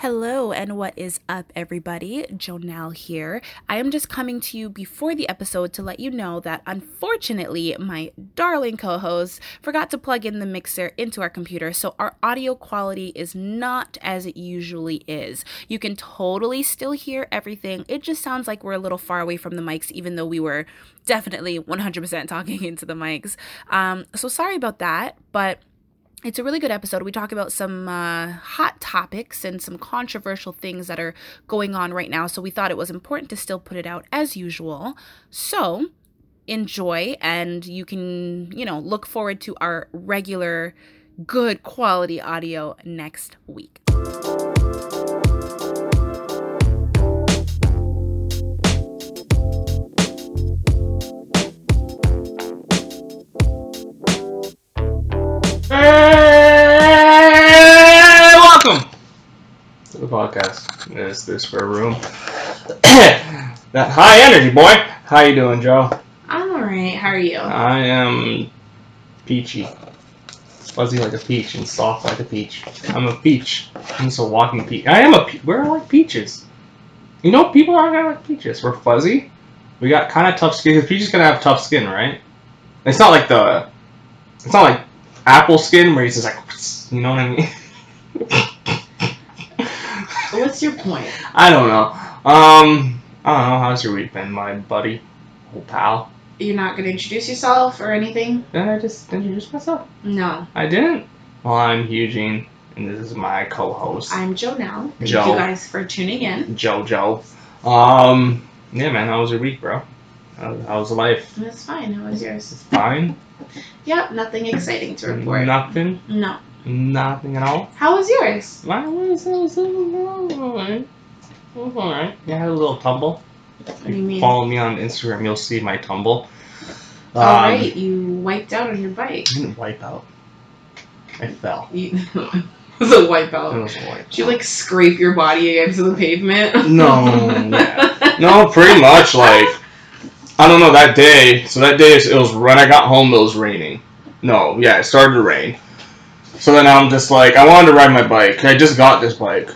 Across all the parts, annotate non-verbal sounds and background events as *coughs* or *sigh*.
Hello, and what is up, everybody? Jonelle here. I am just coming to you before the episode to let you know that unfortunately, my darling co host forgot to plug in the mixer into our computer, so our audio quality is not as it usually is. You can totally still hear everything, it just sounds like we're a little far away from the mics, even though we were definitely 100% talking *laughs* into the mics. Um, so sorry about that, but it's a really good episode. We talk about some uh, hot topics and some controversial things that are going on right now. So we thought it was important to still put it out as usual. So enjoy, and you can, you know, look forward to our regular good quality audio next week. Podcast. Is this for a room? *coughs* that high energy boy. How you doing, Joe? I'm alright. How are you? I am peachy, fuzzy like a peach and soft like a peach. I'm a peach. I'm just a walking peach. I am a. Pe- we're like peaches. You know, people aren't gonna like peaches. We're fuzzy. We got kind of tough skin. Cause peaches gonna have tough skin, right? It's not like the. It's not like apple skin where he's just like, you know what I mean? *laughs* What's your point? I don't know. Um, I don't know. How's your week been, my buddy, old pal? You're not going to introduce yourself or anything? Did I just introduce myself? No. I didn't. Well, I'm Eugene, and this is my co-host, I'm Jonelle. Thank Joe. you guys for tuning in. JoJo. Um, yeah, man. How was your week, bro? How, was life? That's fine. How was yours? It's fine. *laughs* Yep, nothing exciting to report. Nothing. No. Nothing at all. How was yours? Mine was, it was, it was alright. It was alright. Yeah, I had a little tumble. What do you mean? Follow me on Instagram, you'll see my tumble. Um, Alright, you wiped out on your bike. I didn't wipe out. I fell. You, *laughs* it was a It was a wipe. Did you like scrape your body against the pavement? No, *laughs* yeah. No, pretty much like I don't know that day. So that day it was when I got home. It was raining. No, yeah, it started to rain. So then I'm just like I wanted to ride my bike. I just got this bike,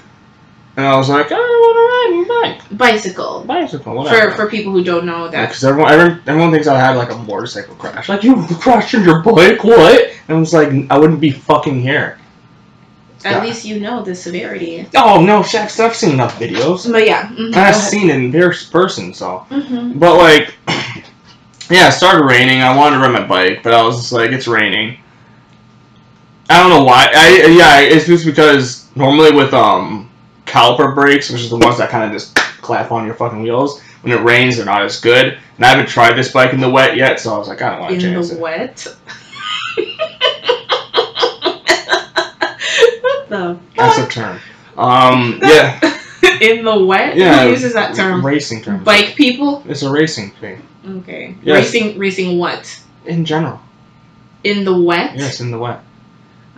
and I was like I want to ride my bike, Bicycle. bicycle, For whatever. for people who don't know that. because everyone, everyone, everyone thinks I had like a motorcycle crash. Like you crashed on your bike? What? And I was like, I wouldn't be fucking here. At Yeah. least you know the severity. Oh no, Shaq, I've seen enough videos. But yeah. mhm, I've seen it in person, so. Mhm. But like, *clears throat* yeah, it started raining. I wanted to ride my bike, but I was just like, it's raining. I don't know why. I yeah, it's just because normally with um caliper brakes, which is the ones that kind of just clap on your fucking wheels, when it rains, they're not as good. And I haven't tried this bike in the wet yet, so I was like, I don't want to In the wet. *laughs* what the That's a term. Um, yeah, *laughs* In the wet? yeah. Who uses that term? Racing term. Bike people? It's a racing thing Okay. Yes. Racing racing what? in general. In the wet? Yes, in the wet.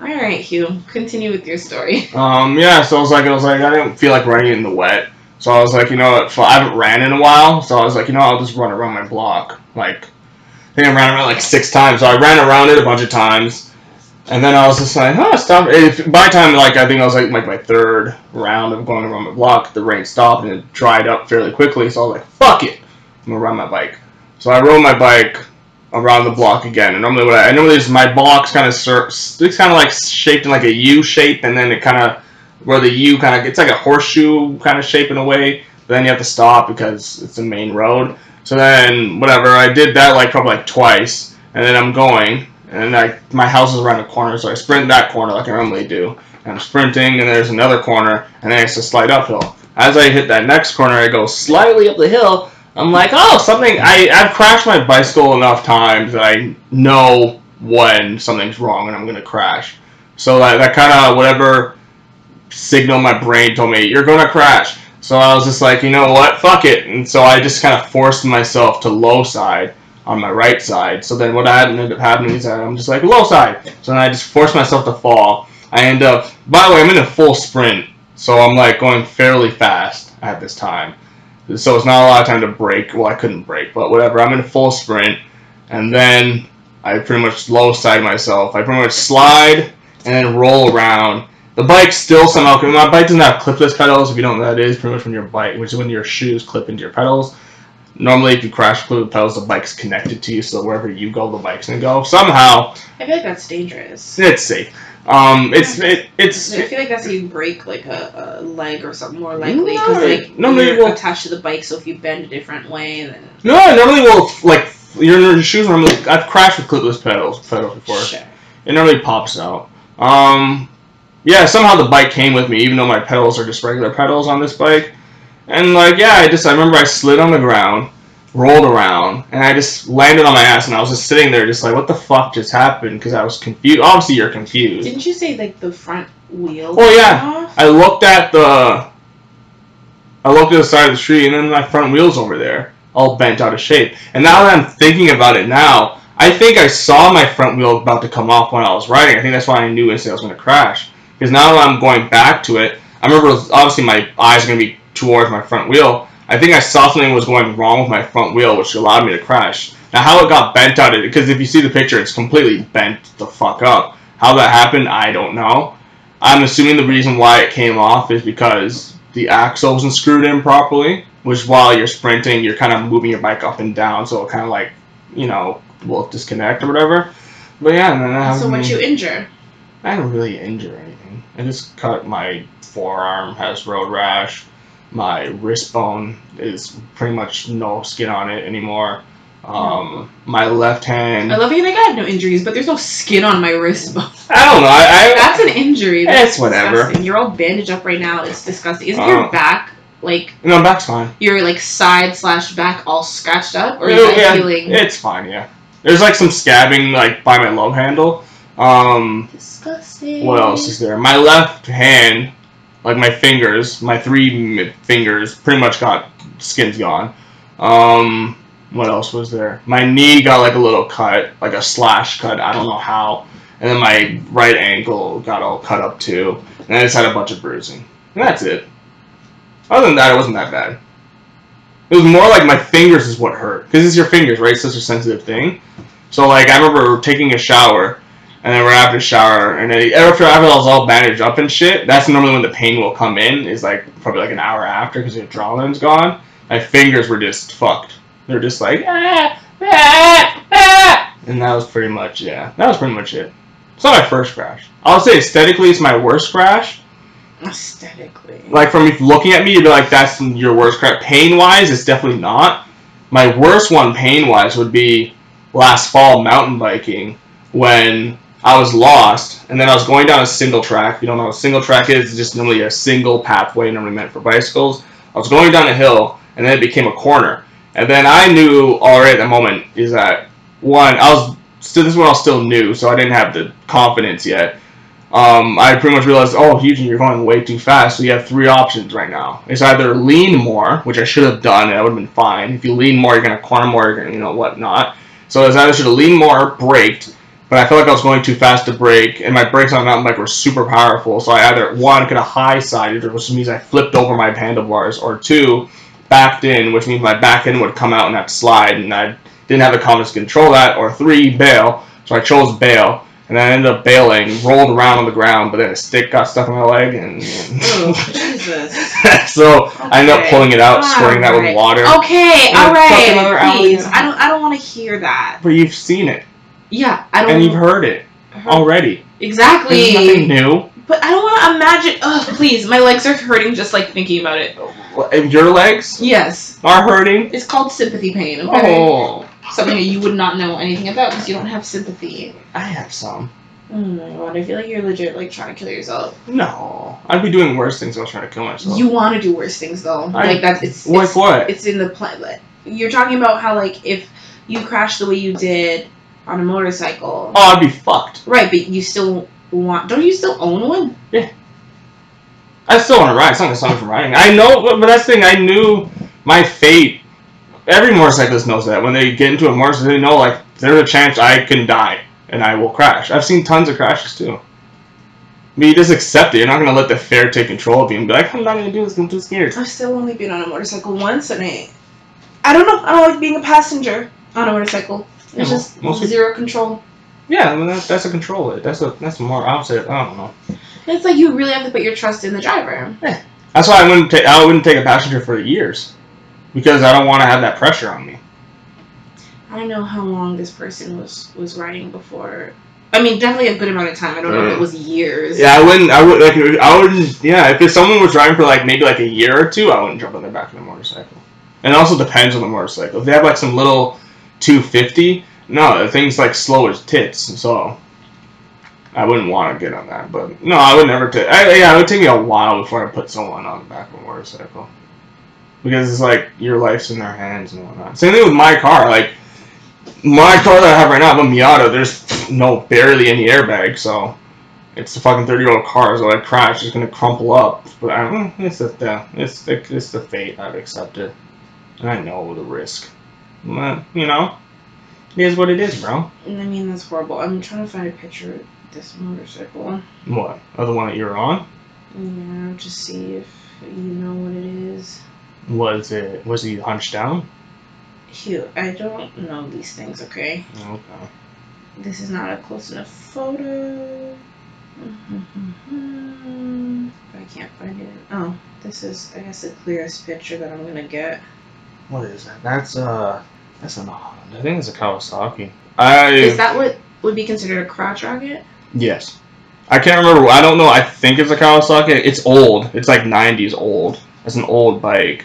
Alright, Hugh. Continue with your story. *laughs* Um, yeah, so I was like, I was like, I didn't feel like running in the wet. So I was like, you know what, I haven't ran in a while, so I was like, you know, I'll just run around my block. Like, I think I ran around like six times. So I ran around it a bunch of times, and then I was just like, huh, stop. If, by the time, like, I think I was like, like my third round of going around my block, the rain stopped and it dried up fairly quickly. So I was like, fuck it, I'm gonna ride my bike. So I rode my bike around the block again. And normally, what I, I normally my block's kind of it's kind of like shaped in like a U shape, and then it kind of where the U kind of it's like a horseshoe kind of shape in a way. But then you have to stop because it's the main road. So then whatever I did that like probably like twice, and then I'm going, and I my house is around a corner, so I sprint that corner like I normally do. And I'm sprinting, and there's another corner, and then it's a slight uphill. As I hit that next corner, I go slightly up the hill. I'm like, oh, something. I I've crashed my bicycle enough times that I know when something's wrong and I'm gonna crash. So that, that kind of whatever signal my brain told me you're gonna crash. So I was just like, you know what, fuck it. And so I just kind of forced myself to low side on my right side. So then what had ended up happening is that I'm just like low side. So then I just forced myself to fall. I end up. By the way, I'm in a full sprint, so I'm like going fairly fast at this time. So it's not a lot of time to break. Well, I couldn't break, but whatever. I'm in a full sprint, and then I pretty much low side myself. I pretty much slide and then roll around, The bike still somehow. My bike doesn't have clipless pedals. If you don't know what that is, pretty much when your bike, which is when your shoes clip into your pedals. Normally, if you crash clip pedals, the bike's connected to you, so wherever you go, the bike's gonna go. Somehow, I feel like that's dangerous. it's safe. Um, it's it, it's I feel like that's how you break like a, a leg or something more likely No, because like no, no, you're you won't. attached to the bike. So if you bend a different way, then no. Normally will like your, your shoes normally. I've crashed with clipless pedals pedals before. sure. It normally pops out. Um, yeah, somehow the bike came with me, even though my pedals are just regular pedals on this bike. And like, yeah, I just I remember I slid on the ground, rolled around, and I just landed on my ass, and I was just sitting there, just like, what the fuck just happened? Because I was confused. Obviously, you're confused. Didn't you say like the front wheel? Oh, yeah. off? I looked at the, I looked at the side of the street, and then my front wheel's over there, all bent out of shape. And now that I'm thinking about it now, I think I saw my front wheel about to come off when I was riding. I think that's why I knew instantly I was going to crash. Because now that I'm going back to it, I remember obviously my eyes are going to be towards my front wheel. I think I saw something was going wrong with my front wheel, which allowed me to crash. Now, how it got bent out, of it because if you see the picture, it's completely bent the fuck up. How that happened, I don't know. I'm assuming the reason why it came off is because the axle wasn't screwed in properly, which while you're sprinting, you're kind of moving your bike up and down, so it kind of like, you know, will disconnect or whatever. But yeah, and then that So what you injure? I didn't really injure anything. I just cut my forearm, has road rash. My wrist bone is pretty much no skin on it anymore. Um, my left hand. I love you. Like I have no injuries, but there's no skin on my wrist. bone. I don't know. I, I That's an injury. That's It's whatever. disgusting. You're all bandaged up right now. It's disgusting. Isn't Oh. your back like no, my back's fine. your like side slash back all scratched up, or is Yeah, that yeah, healing? It's fine, yeah. There's like some scabbing like by my love handle. Um, Disgusting. what else is there? My left hand, like my fingers, my three fingers, pretty much got skin's gone. Um, what else was there? My knee got like a little cut, like a slash cut. I don't know how. And then my right ankle got all cut up too. And I just had a bunch of bruising. And that's it. Other than that, it wasn't that bad. It was more like my fingers is what hurt. Because it's your fingers, right? It's such a sensitive thing. So, like, I remember taking a shower, and then right after shower, and then after, I was all bandaged up and shit, that's normally when the pain will come in, is like probably like an hour after because the adrenaline's gone. My fingers were just fucked. They're just like, ah, ah, ah. And that was pretty much, yeah, that was pretty much it. It's not my first crash. I'll say aesthetically, it's my worst crash. Aesthetically. Like from looking at me, you'd be like, "That's your worst crash." Pain wise, it's definitely not. My worst one, pain wise, would be last fall mountain biking when I was lost, and then I was going down a single track. If you don't know what a single track is, it's just normally a single pathway, normally meant for bicycles. I was going down a hill, and then it became a corner. And then I knew already at the moment is that one, I was still this is when I was still new, so I didn't have the confidence yet um, I pretty much realized, oh, Eugene, you're going way too fast. So you have three options right now. It's either lean more, which I should have done, and that would have been fine. If you lean more, you're going to corner more, you know, whatnot. So it's either should have leaned more, braked, but I felt like I was going too fast to brake, and my brakes on a mountain bike were super powerful. So I either, one, could have high sided, which means I flipped over my handlebars, or two, backed in, which means my back end would come out and have to slide, and I didn't have the confidence to control that, or three, bail. So I chose bail. And I ended up bailing, rolled around on the ground, but then a stick got stuck in my leg, and, Oh, *laughs* Jesus. *laughs* so I ended up pulling it out, squirting that with water. Okay, all right. Please, a I don't. I don't want to hear that. But you've seen it, Yeah, I don't. and you've heard it already. exactly. There's nothing new. But I don't want to imagine. Oh, please, my legs are hurting just like thinking about it. And Your legs Yes, are hurting. it's called sympathy pain. Okay, Oh, something that you would not know anything about because you don't have sympathy. I have some. Oh my god, I feel like you're legit like trying to kill yourself. No, I'd be doing worse things. if I was trying to kill myself. You want to do worse things though. I- like that's it's Like it's, what? it's in the plan. You're talking about how like if you crashed the way you did on a motorcycle, Oh, I'd be fucked. right? But you still want? Don't you still own one? Yeah. I still want to ride. It's not gonna stop me from riding. I know, but, but that's the thing. I knew my fate. Every motorcyclist knows that when they get into a motorcycle, they know like there's a chance I can die and I will crash. I've seen tons of crashes too. I mean, you just accept it. You're not gonna let the fear take control of you and be like, I'm not gonna do this. I'm too scared. I've still only been on a motorcycle once, and I, I don't know. I don't like being a passenger on a motorcycle. It's Yeah, just most people- zero control. Yeah, I mean that, that's a control. That's a that's more opposite. I don't know. It's like you really have to put your trust in the driver. Yeah. That's why I wouldn't take I wouldn't take a passenger for years, because I don't want to have that pressure on me. I don't know how long this person was was riding before. I mean, definitely a good amount of time. I don't know if Mm. it was years. Yeah, I wouldn't. I would like. I wouldn't. Yeah, if someone was driving for like maybe like a year or two, I wouldn't jump on their back of the motorcycle. And it also depends on the motorcycle. If they have like some little 250, no, the thing's like slow as tits. So I wouldn't want to get on that. But no, I would never take. Yeah, it would take me a while before I put someone on the back of a motorcycle because it's like your life's in their hands and whatnot. Same thing with my car. Like my car that I have right now, a Miata. There's no barely any airbag, so it's a fucking thirty year old car. So I crash, it's gonna crumple up. But I don't. It's the the it's the it's the fate I've accepted, and I know the risk. But you know, it is what it is, bro. I mean, that's horrible. I'm trying to find a picture of this motorcycle. What? Oh, the one that you're on? Yeah, just see if you know what it is. Was it? Was he hunched down? Hugh, I don't know these things, okay? Okay. This is not a close enough photo. *laughs* I can't find it. Oh, this is, I guess, the clearest picture that I'm gonna get. What is that? That's uh, that's an Honda. I think it's a Kawasaki. I Is that what would be considered a crotch rocket? Yes. I can't remember. I don't know. I think it's a Kawasaki. It's old. It's like 90s old. It's an old bike.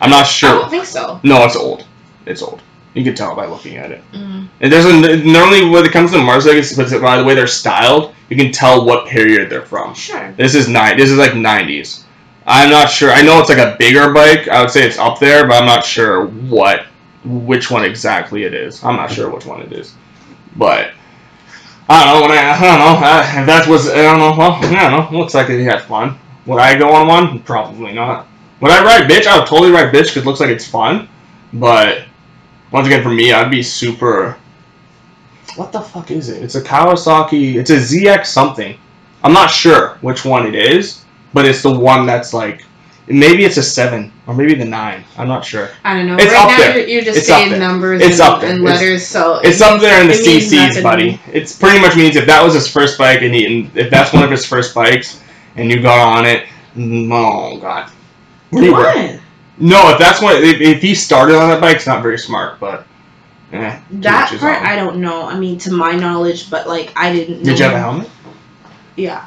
I'm not sure. I don't think so. No, it's old. It's old. You can tell by looking at it. Mm. And there's a, normally when it comes to motorcycles, because by the way they're styled, you can tell what period they're from. Sure. This is nine. This is like 90s. I'm not sure. I know it's like a bigger bike. I would say it's up there, but I'm not sure what, which one exactly it is. I'm not sure which one it is, but I don't know. When I, I don't know if that was. I don't know. Well, I don't know. Looks like he had fun. Would I go on one? Probably not. Would I ride bitch? I would totally ride bitch because it looks like it's fun. But once again, for me, I'd be super. What the fuck is it? It's a Kawasaki. It's a ZX something. I'm not sure which one it is, but it's the one that's like. Maybe it's a seven or maybe the nine. I'm not sure. I don't know. It's right up now, there. You're, you're just It's saying numbers It's and, up there. and It's- letters, so It's it up there in the CCs, buddy. It's pretty much means if that was his first bike and, he, and if that's one of his first bikes and you got on it, mm, oh god. What? No, if that's what if, if he started on that bike, it's not very smart. But eh, That part. I don't know. I mean, to my knowledge, but like I didn't. Did you have a helmet? Yeah.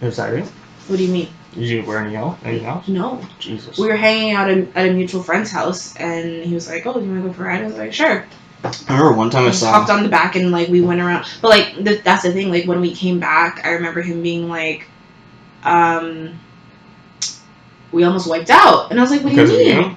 Is that it? What do you mean? Did you wear any else? Anything else? No. Jesus. We were hanging out at, at a mutual friend's house, and he was like, "Oh, do you want to go for a ride?" I was like, "Sure." I remember one time I I saw. hopped on the back and like we went around. But like th- that's the thing. Like when we came back, I remember him being like, um, "We almost wiped out," and I was like, "What because do you mean?"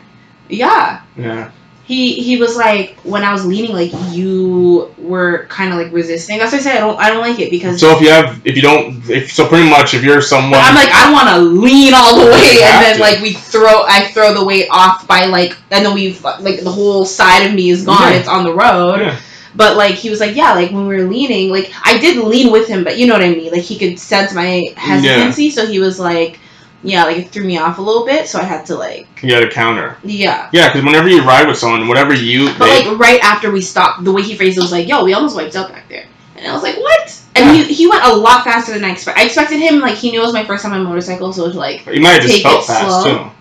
you. Yeah. Yeah. He he was like when I was leaning, like you were kind of like resisting. That's why I said I don't I don't like it because So if you have, if you don't, if so, pretty much, if you're someone. I'm like I want to lean all the way, and then to. like we throw I throw the weight off by like and then we like the whole side of me is gone. Yeah. It's on the road. Yeah. But like he was like, yeah, like when we were leaning, like I did lean with him, but you know what I mean. Like he could sense my hesitancy, so he was like, yeah, like it threw me off a little bit. So I had to like, You had a counter. yeah. Yeah, because whenever you ride with someone, whatever you. But they- like right after we stopped, the way he phrased it was like, yo, we almost wiped out back there, and I was like, what? And he he went a lot faster than I expected. I expected him like he knew it was my first time on a motorcycle, so it was like, you might have just felt fast slow. too.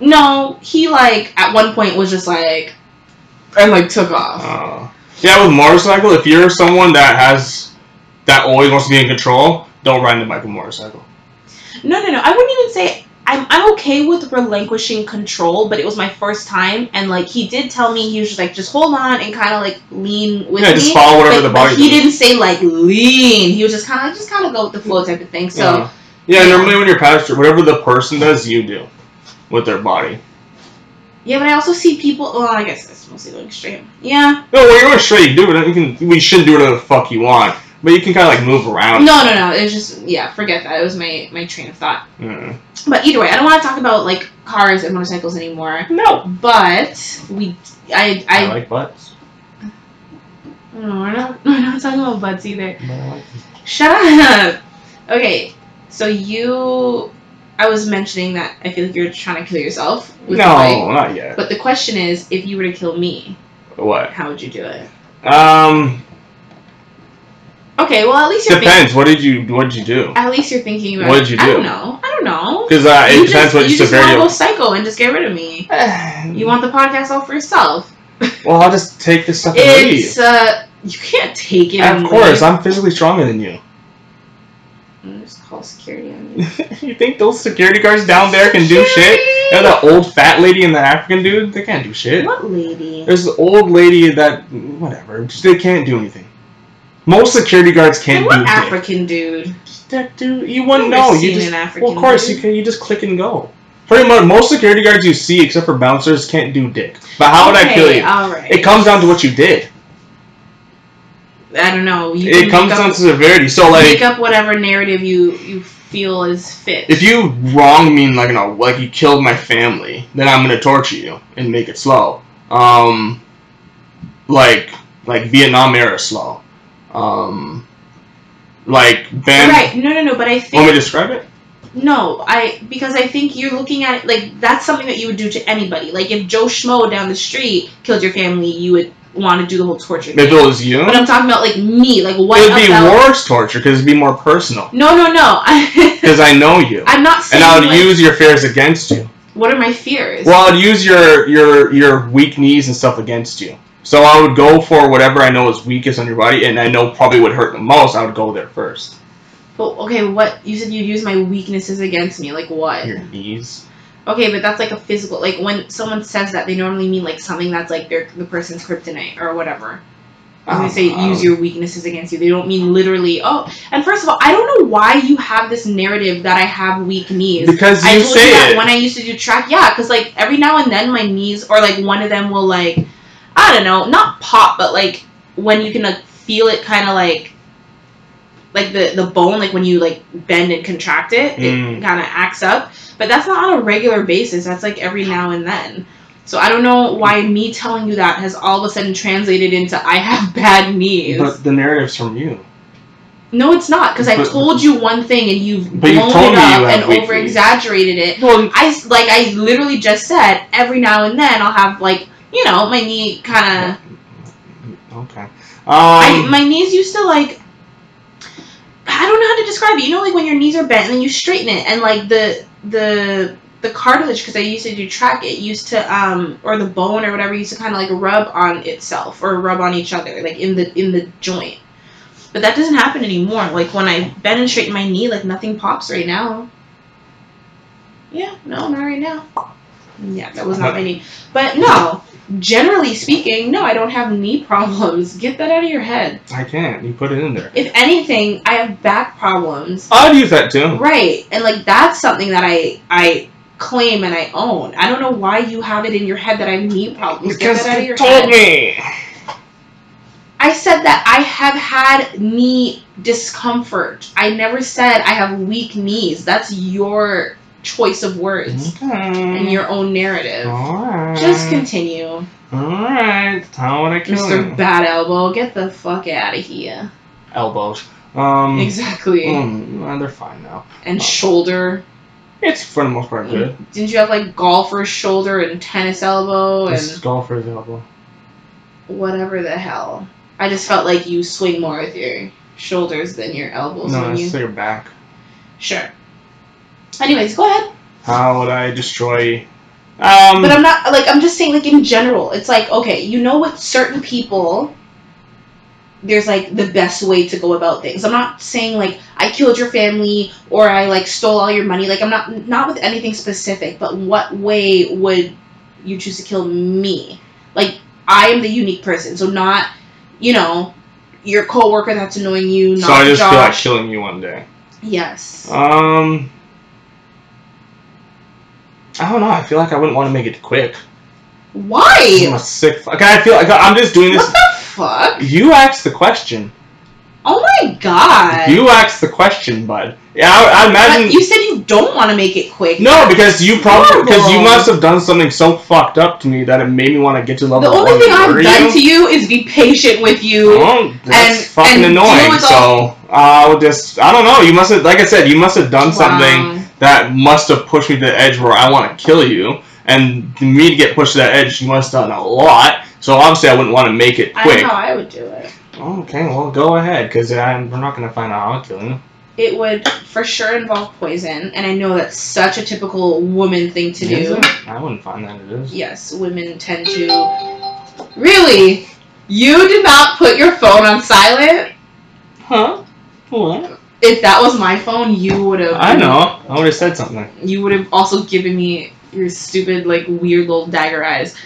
no, he like at one point was just like, and like took off. Uh, yeah, with motorcycle, if you're someone that has that always wants to be in control, don't ride the bike with motorcycle. No, no, no. I wouldn't even say I'm I'm okay with relinquishing control, but it was my first time, and like he did tell me he was just like just hold on and kind of like lean with yeah, me. just follow whatever but, the body he does. didn't say like lean. He was just kind of just kind of go with the flow type of thing. So yeah. yeah, normally when you're pastor, whatever the person does, you do with their body. yeah, but I also see people. Well, I guess that's mostly going straight. Yeah. No, when you're going straight, you do it. You can. We shouldn't do whatever the fuck you want, but you can kind of like move around. No, no, no. It was just yeah. Forget that. It was my my train of thought. Mm. But either way, I don't want to talk about like cars and motorcycles anymore. No. But we, I, I I, like butts. no, we're not, *laughs* we're not talking about butts either. But I like Shut up. Okay, so you, I was mentioning that I feel like you're trying to kill yourself with no, bike. not yet. But the question is, if you were to kill me, What? how would you do it? Um. Okay, well at least you're Depends. What did you What did you do? At least you're thinking about. What did you do? I do? don't know. I don't know. Because uh, it you depends just, what you just want to go psycho and just get rid of me. *sighs* You want the podcast all for yourself. *laughs* well, I'll just take this stuff and It's leave. uh, you can't take it. Of course. I'm physically stronger than you. I'm just call security on you. *laughs* you think those security guards down there can do shit? And the old fat lady and the African dude, they can't do shit. What lady? There's the old lady that whatever, just, they can't do anything. Most security guards can't what do anything. African dude? That dude, you wouldn't know. You just an African well, of course dude. you can. You just click and go. Pretty much, most security guards you see, except for bouncers, can't do dick. But how would I kill you? All right. It comes down to what you did. I don't know. You It comes make down to severity. So like, make like, up whatever narrative you you feel is fit. if you wrong me, like you know, like you killed my family, then I'm gonna torture you and make it slow. Um, like like Vietnam era slow. Um, like Ben. right? No, no, no. But I think. Want me to describe it? no. I because I think you're looking at it like that's something that you would do to anybody. Like if Joe Schmo down the street killed your family, you would want to do the whole torture. If thing. it was you, But I'm talking about like me. Like what? it would be worse torture because it'd be more personal. No, no, no. *laughs* Because I know you. I'm not saying. and I would like, use your fears against you. What are my fears? Well, I'd use your your your weak knees and stuff against you. So I would go for whatever I know is weakest on your body, and I know probably would hurt the most. I would go there first. But, okay, what you said you'd use my weaknesses against me, like what? Your knees. Okay, but that's like a physical. Like when someone says that, they normally mean like something that's like their the person's kryptonite or whatever. When they say Um, use your weaknesses against you, they don't mean literally. Oh, and first of all, I don't know why you have this narrative that I have weak knees. Because I you told say you that it. when I used to do track, yeah, because like every now and then my knees or like one of them will like, I don't know, not pop, but like when you can like feel it kind of like, like the the bone, like when you like bend and contract it, it Mm. kind of acts up. But that's not on a regular basis. That's like every now and then. So I don't know why me telling you that has all of a sudden translated into I have *laughs* bad knees. But the narrative's from you. no, it's not because I told you one thing and you've blown told it up and over exaggerated it. Well, I like I literally just said every now and then I'll have like you know my knee kind of okay. I Um, my knees used to like I don't know how to describe it. You know like when your knees are bent and then you straighten it and like the the the cartilage because I used to do track it used to um or the bone or whatever used to kind of like rub on itself or rub on each other like in the in the joint. But that doesn't happen anymore. Like when I bend and straighten my knee, like nothing pops right now. Yeah, no, not right now. Yeah, that was not my knee. But no, generally speaking, no, I don't have knee *laughs* problems. Get that out of your head. I can't. You put it in there. If anything, I have back problems. I'd use that too. Right. And like that's something that I I claim and I own. I don't know why you have it in your head that I have knee problems. Get Because that out of you your told head. me. I said that I have had knee discomfort. I never said I have weak knees. That's your choice of words Okay. and your own narrative. Alright. Just continue. Alright. How would I kill Mr. you? Bad Elbow, get the fuck out of here. Elbows. Um. Exactly. mm, they're fine now. And shoulder. It's for the most part good. Didn't you have like golfer's shoulder and tennis elbow and This golfer's elbow. whatever the hell? I just felt like you swing more with your shoulders than your elbows No, when you. it's your back. Sure. Anyways, go ahead. How would I destroy? Um. But I'm not like I'm just saying like in general. It's like okay, you know with certain people there's like the best way to go about things. I'm not saying like I killed your family or I like stole all your money. Like I'm not not with anything specific, but what way would you choose to kill me? Like I am the unique person. So not, you know, your coworker that's annoying you, not so I just feel like killing you one day. yes. Um. I don't know. I feel like I wouldn't want to make it quick. Why? I'm a sick. Fuck. I feel like I'm just doing this. What the fuck? You asked the question. Oh my god. You asked the question, bud. Yeah, I, I imagine. But you said you don't want to make it quick. no, because you probably because you must have done something so fucked up to me that it made me want to get to the level. The only thing I've done you. to you is be patient with you. Oh, well, that's and- fucking and annoying. So all- I would just I don't know. You must have, like I said, you must have done something Wow. That must have pushed me to the edge where I want to kill you. And me to get pushed to that edge, you must have done a lot. So obviously, I wouldn't want to make it quick. I know how I would do it. Okay, well, go ahead, because we're not going to find out how to kill you. It would for sure involve poison, and I know that's such a typical woman thing to Is do. it? I wouldn't find that it is. Yes, women tend to. Really? You did not put your phone on silent? Huh? What? If that was my phone, you would have. I know. I would have said something. You would have also given me your stupid, like, weird little dagger eyes.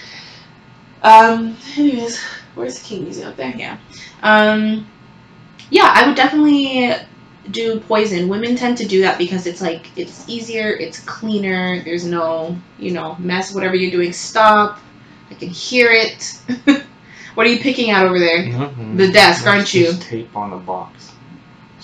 Um, anyways, where's the king museum? Up there, yeah. Um, yeah, I would definitely do poison. Women tend to do that because it's like, it's easier, it's cleaner, there's no, you know, mess, whatever you're doing, stop. I can hear it. *laughs* what are you picking at over there? The desk, aren't you? tape on the box.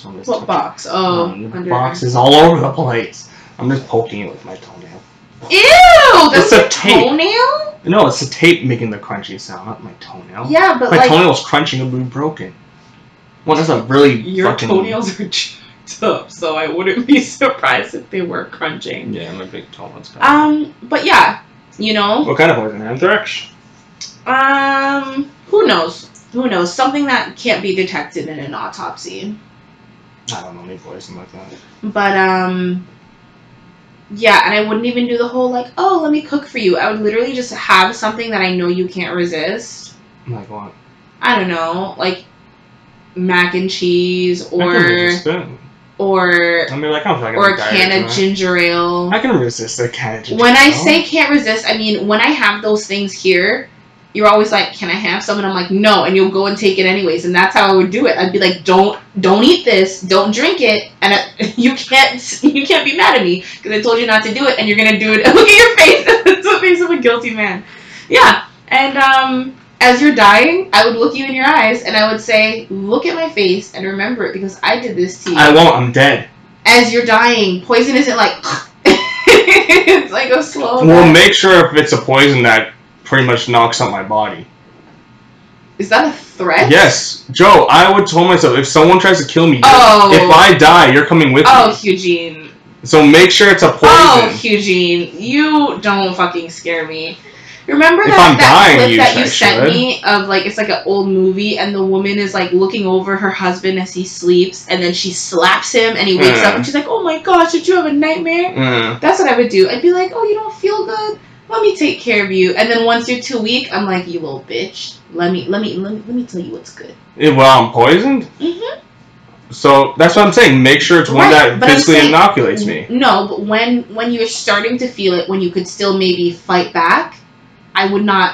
So I'm just What box? Oh, Um, under. box is all over the place. I'm just poking it with my toenail. Ew! That's It's a tape. toenail? No, it's the tape making the crunchy sound, not my toenail. Yeah, but my like. toenail's crunching and be broken. Well, that's a really Your fucking... toenails are *laughs* jacked up, so I wouldn't be *laughs* surprised if they were crunching. Yeah, my big toenail's Um, but yeah, you know, What kind of poison? Anthrax? um, who knows? Who knows? Something that can't be detected in an autopsy. I don't know any poison like that. But um, yeah, and I wouldn't even do the whole like, oh, let me cook for you. I would literally just have something that I know you can't resist. Like what? I don't know, like mac and cheese or or I mean, like, not or a can of ginger ale. I can resist a can of ginger ale. When I say can't resist, I mean when I have those things here, you're always like, "Can I have some?" And I'm like, "No," and you'll go and take it anyways. And that's how I would do it. I'd be like, "Don't, don't eat this. Don't drink it." And I, *laughs* you can't, you can't be mad at me because I told you not to do it, and you're gonna do it. *laughs* Look at your face. *laughs* it's the face of a guilty man. Yeah. And um, as you're dying, I would look you in your eyes, and I would say, "Look at my face and remember it because I did this to you." I won't. I'm dead. as you're dying, poison isn't like. it's like a slow. Well, make sure if it's a poison that pretty much knocks out my body. Is that a threat? Yes, Joe. I would tell myself if someone tries to kill me, Oh. if I die, you're coming with Oh, me. Oh, Eugene. So make sure it's a poison. Oh, Eugene. You don't fucking scare me. Remember If that, I'm that dying, clip you that you sent should. me of like it's like an old movie and the woman is like looking over her husband as he sleeps and then she slaps him and he wakes Yeah. up and she's like, Oh my gosh, did you have a nightmare? Mm. That's what I would do. I'd be like, Oh, you don't feel good? Take care of you. And then once you're too weak, I'm like, You little bitch. Let me let me let me, let me tell you what's good. Eh, Well, I'm poisoned. Mm-hmm. So that's what I'm saying. Make sure it's one Right, that physically saying- inoculates me. No, but when when you're starting to feel it, when you could still maybe fight back, I would not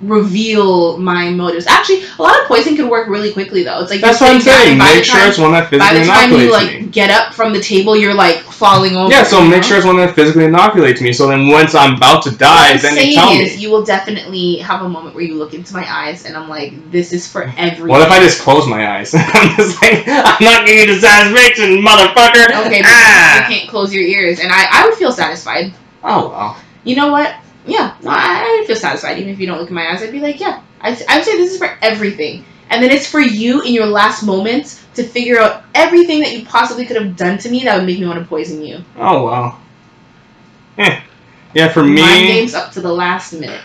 reveal my motives. Actually, a lot of poison can work really quickly though. It's like That's what I'm saying. Make the sure it's one that by physically the time you inoculates like me. get up from the table, you're like falling over. Yeah, so make know? sure it's one that physically inoculates me. So then, once I'm about to die, What then you tell is, me. you will definitely have a moment where you look into my eyes, and I'm like, "This is for everyone." What if I just close my eyes? *laughs* I'm just like, I'm not giving you the satisfaction, motherfucker. Okay, but Ah! you can't close your ears, and I I would feel satisfied. Oh well. you know what? Yeah, no, I, feel satisfied even if you don't look in my eyes. I'd be like, yeah, I'd, say this is for everything. And then it's for you in your last moments to figure out everything that you possibly could have done to me that would make me want to poison you. Oh wow. Yeah. Yeah, for Mind me. games up to the last minute.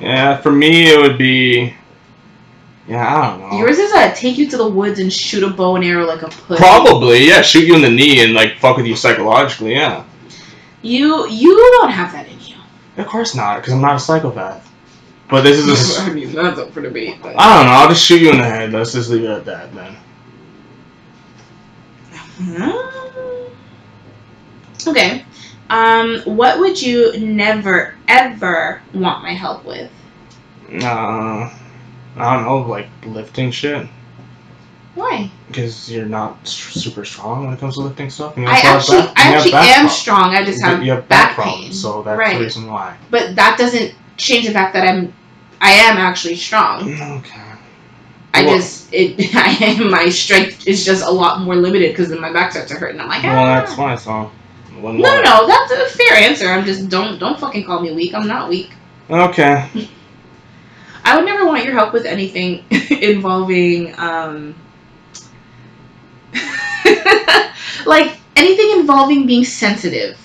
Yeah, for me it would be. Yeah, I don't know. Yours is a take you to the woods and shoot a bow and arrow like a pussy. Probably, yeah. Shoot you in the knee and like fuck with you psychologically, yeah. You you don't have that. Of course not, because I'm not a psychopath. But this is a. s- *laughs* I mean, that's up for debate. But. I don't know. I'll just shoot you in the head. Let's just leave it at that then. Hmm. Okay. Um, what would you never ever want my help with? Uh, I don't know, like lifting shit. Why? Because you're not super strong when it comes to lifting stuff. I actually, back- I actually am problems. strong. I just have, you have back, back pain. problems, so that's right. the reason why. But that doesn't change the fact that I'm, I am actually strong. Okay. I Well- just, it, *laughs* I am. My strength is just a lot more limited because then my back starts to hurt, and I'm like, Well, ah. that's fine. So. No, no, no, that's a fair answer. I'm just don't, don't fucking call me weak. I'm not weak. Okay. *laughs* I would never want your help with anything *laughs* involving, um, *laughs* like anything involving being sensitive.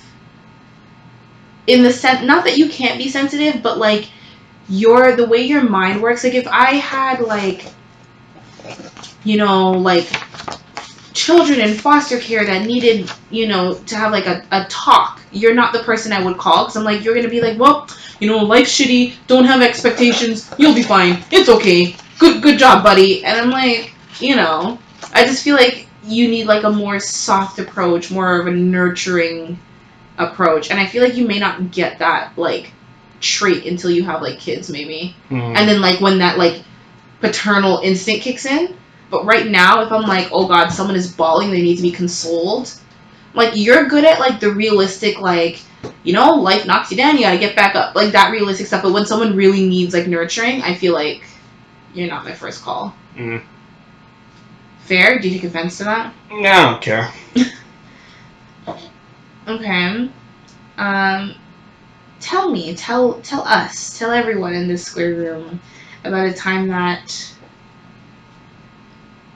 In the sense, not that you can't be sensitive, but like your the way your mind works. Like if I had like, you know, like children in foster care that needed, you know, to have like a, a talk, you're not the person I would call because I'm like, you're gonna be like, well, you know, life's shitty, don't have expectations, you'll be fine, it's okay, good good job, buddy. And I'm like, you know, I just feel like you need like a more soft approach, more of a nurturing approach, and I feel like you may not get that like trait until you have like kids, maybe, Mm. and then like when that like paternal instinct kicks in. But right now, if I'm like, oh god, someone is bawling, they need to be consoled. Like you're good at like the realistic, like you know, life knocks you down, you gotta get back up, like that realistic stuff. But when someone really needs like nurturing, I feel like you're not my first call. Mm. Fair? Do you take offense to that? No, I don't care. *laughs* Okay. Um, tell me, tell tell us, tell everyone in this square room about a time that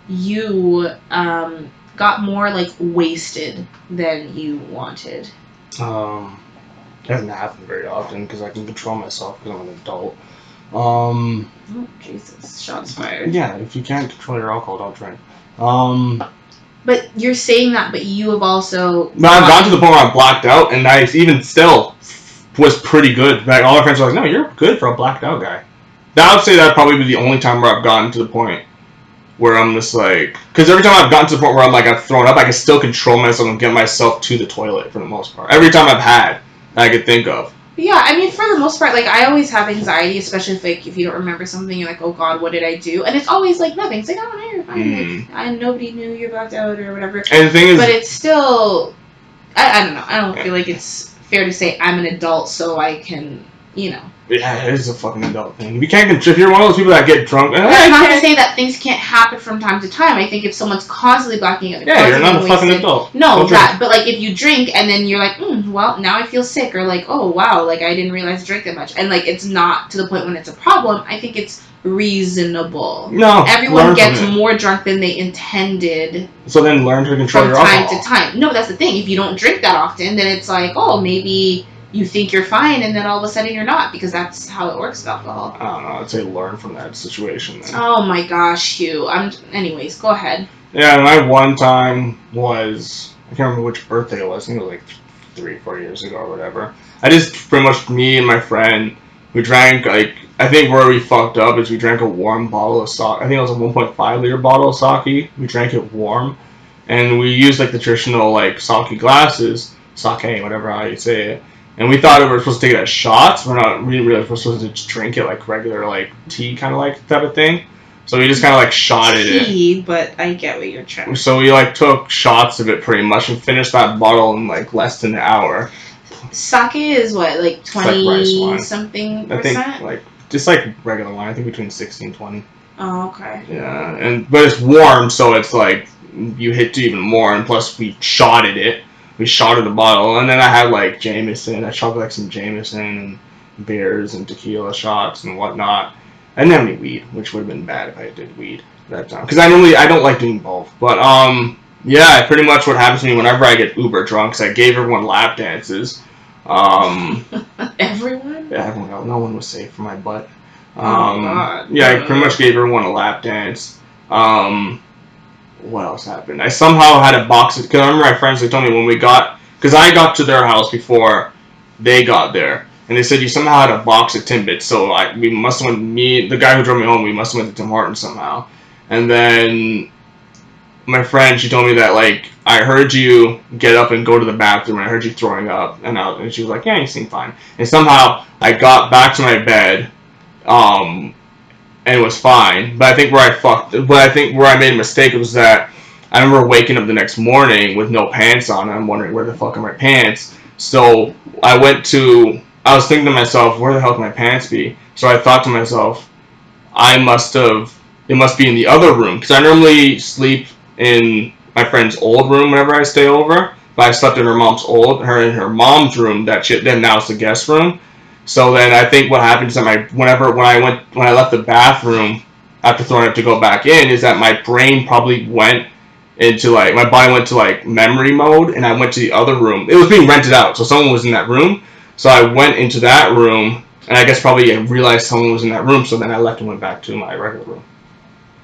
you um got more like wasted than you wanted. Um, it doesn't happen very often because I can control myself because I'm an adult. Um, Oh Jesus! Shots fired. yeah, if you can't control your alcohol, don't drink. Um, But you're saying that, but you have also. but I've gotten to the point where I'm blacked out, and I even still was pretty good. Like all my friends were like, "No, you're good for a blacked out guy." That would say that probably be the only time where I've gotten to the point where I'm just like, because every time I've gotten to the point where I'm like I've thrown up, I can still control myself and get myself to the toilet for the most part. Every time I've had, that I could think of. Yeah, I mean, for the most part, like I always have anxiety, especially if like if you don't remember something, you're like, oh God, what did I do? And it's always like nothing. It's like, oh no, you're fine. Mm. Like, I nobody knew you're blacked out or whatever. And the thing is, But it's still, I, I don't know. I don't feel like it's fair to say I'm an adult, so I can, you know. Yeah, it is a fucking adult thing. You can't, contr- if you're one of those people that get drunk, I'm not to say that things can't happen from time to time. I think if someone's constantly blacking out, yeah, you're not a fucking adult. No, Don't that. But like, if you drink and then you're like, mm, well, now I feel sick, or like, oh wow, like I didn't realize I drank that much, and like it's not to the point when it's a problem. I think it's reasonable. No, Everyone gets more drunk than they intended So then learn to control from your time alcohol. to time. No, that's the thing. If you don't drink that often, then it's like, oh, maybe you think you're fine, and then all of a sudden you're not, because that's how it works with alcohol. I don't know. I'd say learn from that situation. Then. Oh my gosh, Hugh. I'm. Anyways, go ahead. Yeah, my one time was I can't remember which birthday it was. I think it was like three, four years ago or whatever. I just pretty much me and my friend we drank like I think where we fucked up is we drank a warm bottle of sake. I think it was a 1.5 liter bottle of sake. We drank it warm, and we used like the traditional like sake glasses, sake, whatever how you say it. And we thought we were supposed to take it as shots. We're not. We really were supposed to just drink it like regular like tea kind of like type of thing. So we just kind of like shotted it. Tea, but I get what you're trying. So we like took shots of it pretty much and finished that bottle in like less than an hour. Sake is what, like like twenty wine. something I think like just like regular wine. I think between 60 and 20. oh, okay. Yeah, and but it's warm, so it's like you hit even more. And plus we shotted it. We shot at the bottle, and then I had like Jameson. I shot like some Jameson and beers and tequila shots and whatnot. I didn't have any weed, which would have been bad if I did weed that time. Because I normally I don't like doing both. But um, yeah, pretty much what happens to me whenever I get uber drunk. is I gave everyone lap dances. Um, *laughs* Everyone. yeah, everyone no one was safe for my butt. Oh, Um, God. yeah, I pretty much gave everyone a lap dance. Um, what else happened? I somehow had a box because I remember my friends they told me when we got because I got to their house before they got there, and they said you somehow had a box of Timbits. So I we must have went me the guy who drove me home. We must have went to Tim Hortons somehow, and then my friend she told me that like I heard you get up and go to the bathroom. and I heard you throwing up, and I, and she was like, yeah, you seem fine. And somehow I got back to my bed, um, and it was fine. But I think where I fucked, but I think where I made a mistake was that I remember waking up the next morning with no pants on. And I'm wondering where the fuck are my pants. So I went to. I was thinking to myself, where the hell can my pants be? So I thought to myself, I must have. It must be in the other room because I normally sleep in my friend's old room whenever I stay over. But I slept in her mom's old, her in her mom's room. That shit. Then now it's the guest room. So then I think what happened is that my whenever when I went when I left the bathroom after throwing up to go back in is that my brain probably went into like my body went to like memory mode and I went to the other room. It was being rented out, so someone was in that room. So I went into that room and I guess probably realized someone was in that room. So then I left and went back to my regular room.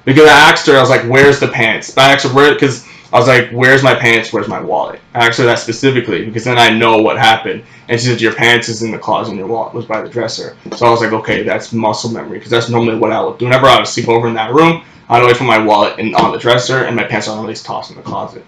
Because I asked her, I was like, "Where's the pants?" But I asked her where, because I was like, "Where's my pants? Where's my wallet?" I asked her that specifically because then I know what happened. And she said, "Your pants is in the closet, and your wallet was by the dresser." So I was like, "Okay, that's muscle memory because that's normally what I would do. Whenever I would sleep over in that room, I'd always put my wallet in on the dresser, and my pants are always tossed in the closet."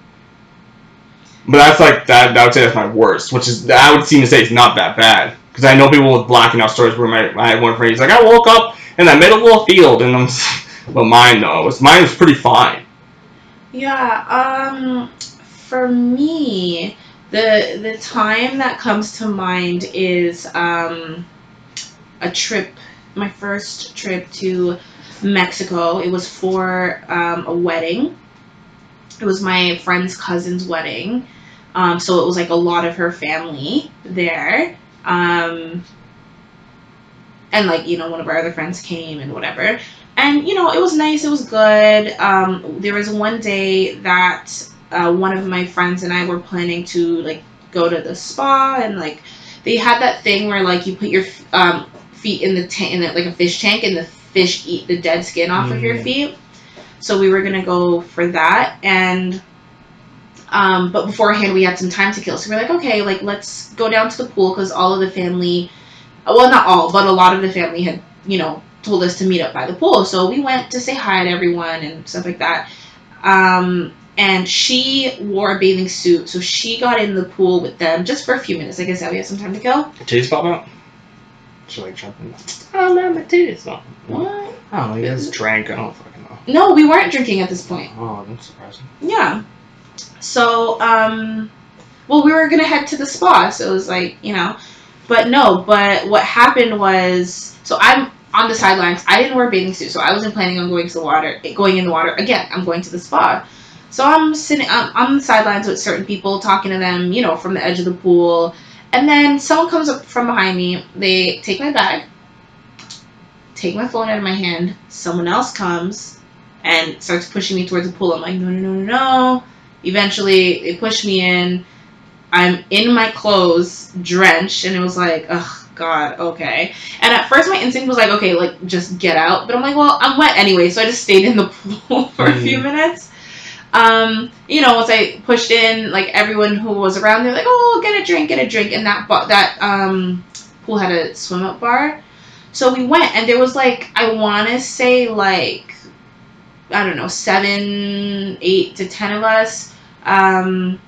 But that's like that. I would say that's my worst, which is I would seem to say it's not that bad because I know people with blacking out stories where my had one friend he's like I woke up in the middle of a field and I'm, *laughs* but mine though was mine was pretty fine. Yeah, um for me, the the time that comes to mind is um a trip my first trip to Mexico. It was for um, a wedding. It was my friend's cousin's wedding. Um, so it was like a lot of her family there. Um, and like, you know, one of our other friends came and whatever. And, you know, it was nice, it was good. Um, there was one day that uh, one of my friends and I were planning to like go to the spa and like they had that thing where like you put your um, feet in the tank in the, like a fish tank and the fish eat the dead skin off of your Mm. feet. So we were gonna go for that and um, but beforehand we had some time to kill. So we are like, okay, like let's go down to the pool because all of the family, well not all, but a lot of the family had you know told us to meet up by the pool. So we went to say hi to everyone and stuff like that. Um, and she wore a bathing suit, so she got in the pool with them just for a few minutes. Like I said, we had some time to kill. Titties pop out. She like jumping. Oh man, my titties. No. What? I don't know. You guys drank. I don't fucking know. No, we weren't drinking at this point. Oh, that's surprising. Yeah. So, um, well, we were gonna head to the spa, so it was like, you know, but no, but what happened was, so I'm on the sidelines. I didn't wear a bathing suit, so I wasn't planning on going to the water, going in the water again. I'm going to the spa, so I'm sitting, I'm on the sidelines with certain people, talking to them, you know, from the edge of the pool, and then someone comes up from behind me. They take my bag, take my phone out of my hand. Someone else comes and starts pushing me towards the pool. I'm like, no, no, no, no, no. Eventually, they push me in. I'm in my clothes, drenched, and it was like, ugh, God, okay. And at first, my instinct was like, okay, like, just get out. But I'm like, well, I'm wet anyway, so I just stayed in the *laughs* pool for a few minutes. Um, you know, once I pushed in, like, everyone who was around, they're like, oh, get a drink, get a drink. And that, ba- that um, pool had a swim up bar. So we went, and there was, like, I want to say, like, I don't know, seven, eight to ten of us, um,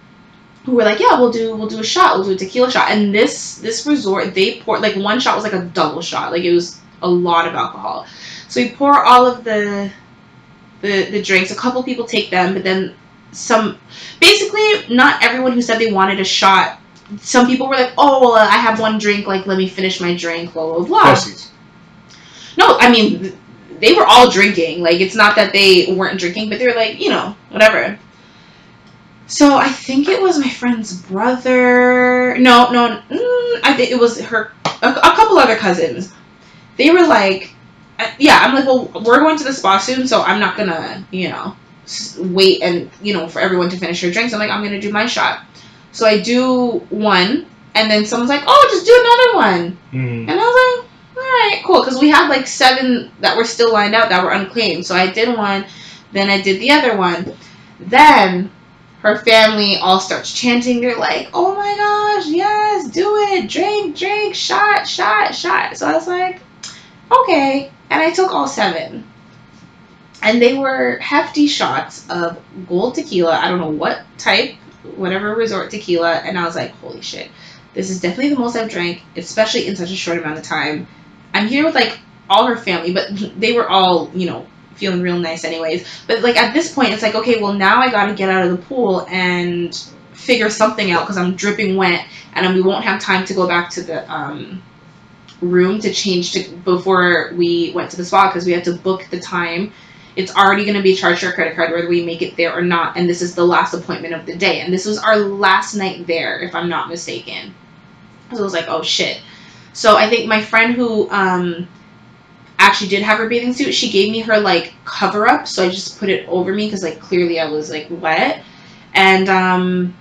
who were like, yeah, we'll do, we'll do a shot, we'll do a tequila shot. And this, this resort, they poured like one shot was like a double shot, like it was a lot of alcohol. So we pour all of the, the, the drinks. A couple people take them, but then some, basically, not everyone who said they wanted a shot. Some people were like, oh, well, I have one drink, like let me finish my drink, blah blah blah. Pussies. No, I mean, th- they were all drinking. Like, it's not that they weren't drinking, but they were like, you know, whatever. So I think it was my friend's brother. No, no, mm, I think it was her. A, a couple other cousins. They were like, uh, yeah. I'm like, well, we're going to the spa soon, so I'm not gonna, you know, wait and you know for everyone to finish their drinks. I'm like, I'm gonna do my shot. So I do one, and then someone's like, oh, just do another one. Mm. And I was like, all right, cool. Because we had like seven that were still lined out that were unclaimed. So I did one, then I did the other one. Then her family all starts chanting. They're like, oh my gosh, yes, do it. Drink, drink, shot, shot, shot. So I was like, okay. And I took all seven. And they were hefty shots of gold tequila. I don't know what type, whatever resort tequila. And I was like, holy shit. This is definitely the most I've drank, especially in such a short amount of time. I'm here with like all her family, but they were all, you know, feeling real nice anyways. But like at this point, it's like, okay, well now I gotta get out of the pool and figure something out because I'm dripping wet and we won't have time to go back to the um, room to change to before we went to the spa because we had to book the time. It's already going to be charged to our credit card whether we make it there or not, and this is the last appointment of the day. And this was our last night there, if I'm not mistaken. So I was like, oh shit. So I think my friend who um, actually did have her bathing suit, she gave me her like cover up, so I just put it over me because like clearly I was like wet, and um,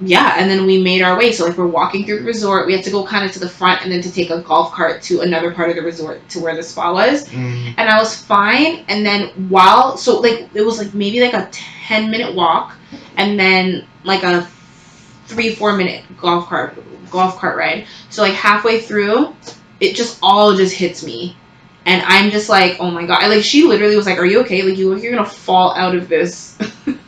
yeah, and then we made our way. So like we're walking through the resort. We had to go kind of to the front and then to take a golf cart to another part of the resort to where the spa was. Mm. And I was fine. And then while so like it was like maybe like a ten minute walk, and then like a three four minute golf cart golf cart ride. So like halfway through, it just all just hits me. And I'm just like, oh my god! Like she literally was like, "Are you okay? Like you look, you're gonna fall out of this,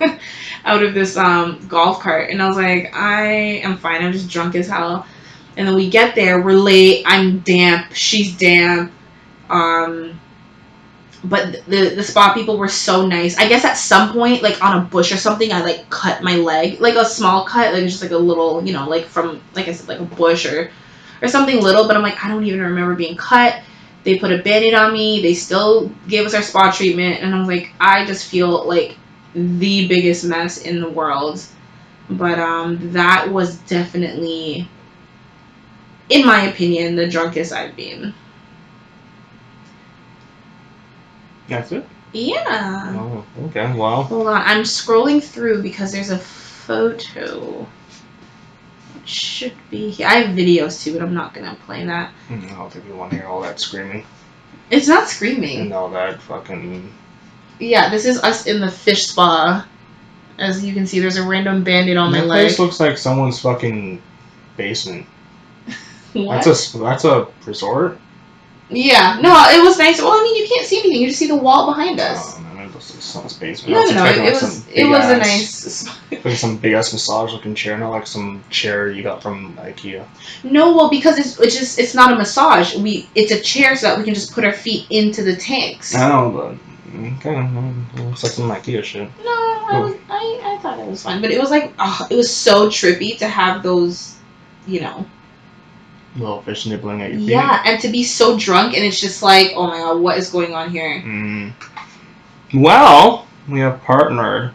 *laughs* out of this um golf cart." And I was like, "I am fine. I'm just drunk as hell." And then we get there, we're late. I'm damp. She's damp. Um, but the the spa people were so nice. I guess at some point, like on a bush or something, I like cut my leg, like a small cut, like just like a little, you know, like from like I said, like a bush or or something little. But I'm like, I don't even remember being cut. They put a band-aid on me. They still gave us our spa treatment, and I was like, I just feel like the biggest mess in the world. But um, that was definitely, in my opinion, the drunkest I've been. That's it. Yeah. Oh, okay. Well, Hold on, I'm scrolling through because there's a photo. Should be here. I have videos too, but I'm not gonna play that. I don't think we want to hear all that screaming It's not screaming. and all that fucking. Yeah, this is us in the fish spa. As you can see, there's a random band-aid on my leg. place looks like someone's fucking basement. *laughs* What? That's a that's a resort. Yeah, no, it was nice. Well, I mean, you can't see anything; you just see the wall behind us. Oh, man, it looks like someone's basement. no, no, no, it, like, was it was a big-ass- nice. *laughs* Like some big ass massage looking chair, not like some chair you got from IKEA. No, well, because it's it's just it's not a massage. We it's a chair so that we can just put our feet into the tanks. I know, but okay, it looks like some IKEA shit. No, I, was, I I thought it was fun, but it was like oh, it was so trippy to have those, you know, Little fish nibbling at your feet. yeah, and to be so drunk and it's just like oh my god, what is going on here? Mm. Well, we have partnered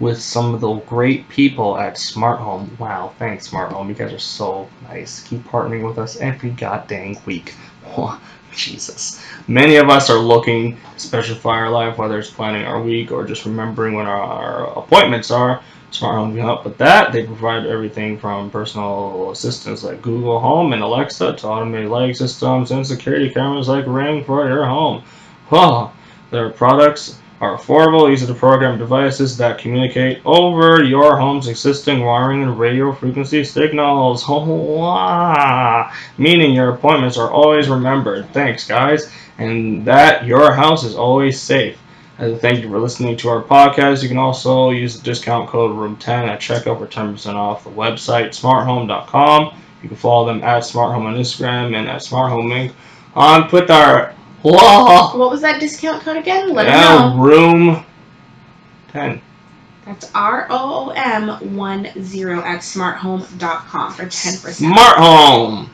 with some of the great people at Smart Home. Wow, thanks Smart Home. You guys are so nice. Keep partnering with us every goddamn week. *laughs* Oh, Jesus. Many of us are looking specify our life, whether it's planning our week or just remembering when our, our appointments are. Smart Home can help with that. They provide everything from personal assistants like Google Home and Alexa to automated lighting systems and security cameras like Ring for your home. Oh, their products are affordable, easy to program devices that communicate over your home's existing wiring and radio frequency signals. *laughs* Meaning your appointments are always remembered. Thanks, guys. And that your house is always safe. As a thank you for listening to our podcast. You can also use the discount code ROOM10 at checkout for 10% off the website smarthome.com. You can follow them at smarthome on Instagram and at smarthomeinc on Twitter. Whoa! What was that discount code again? Let yeah, know. room 10. That's R O O M one zero at smarthome.com for ten percent. Smart home.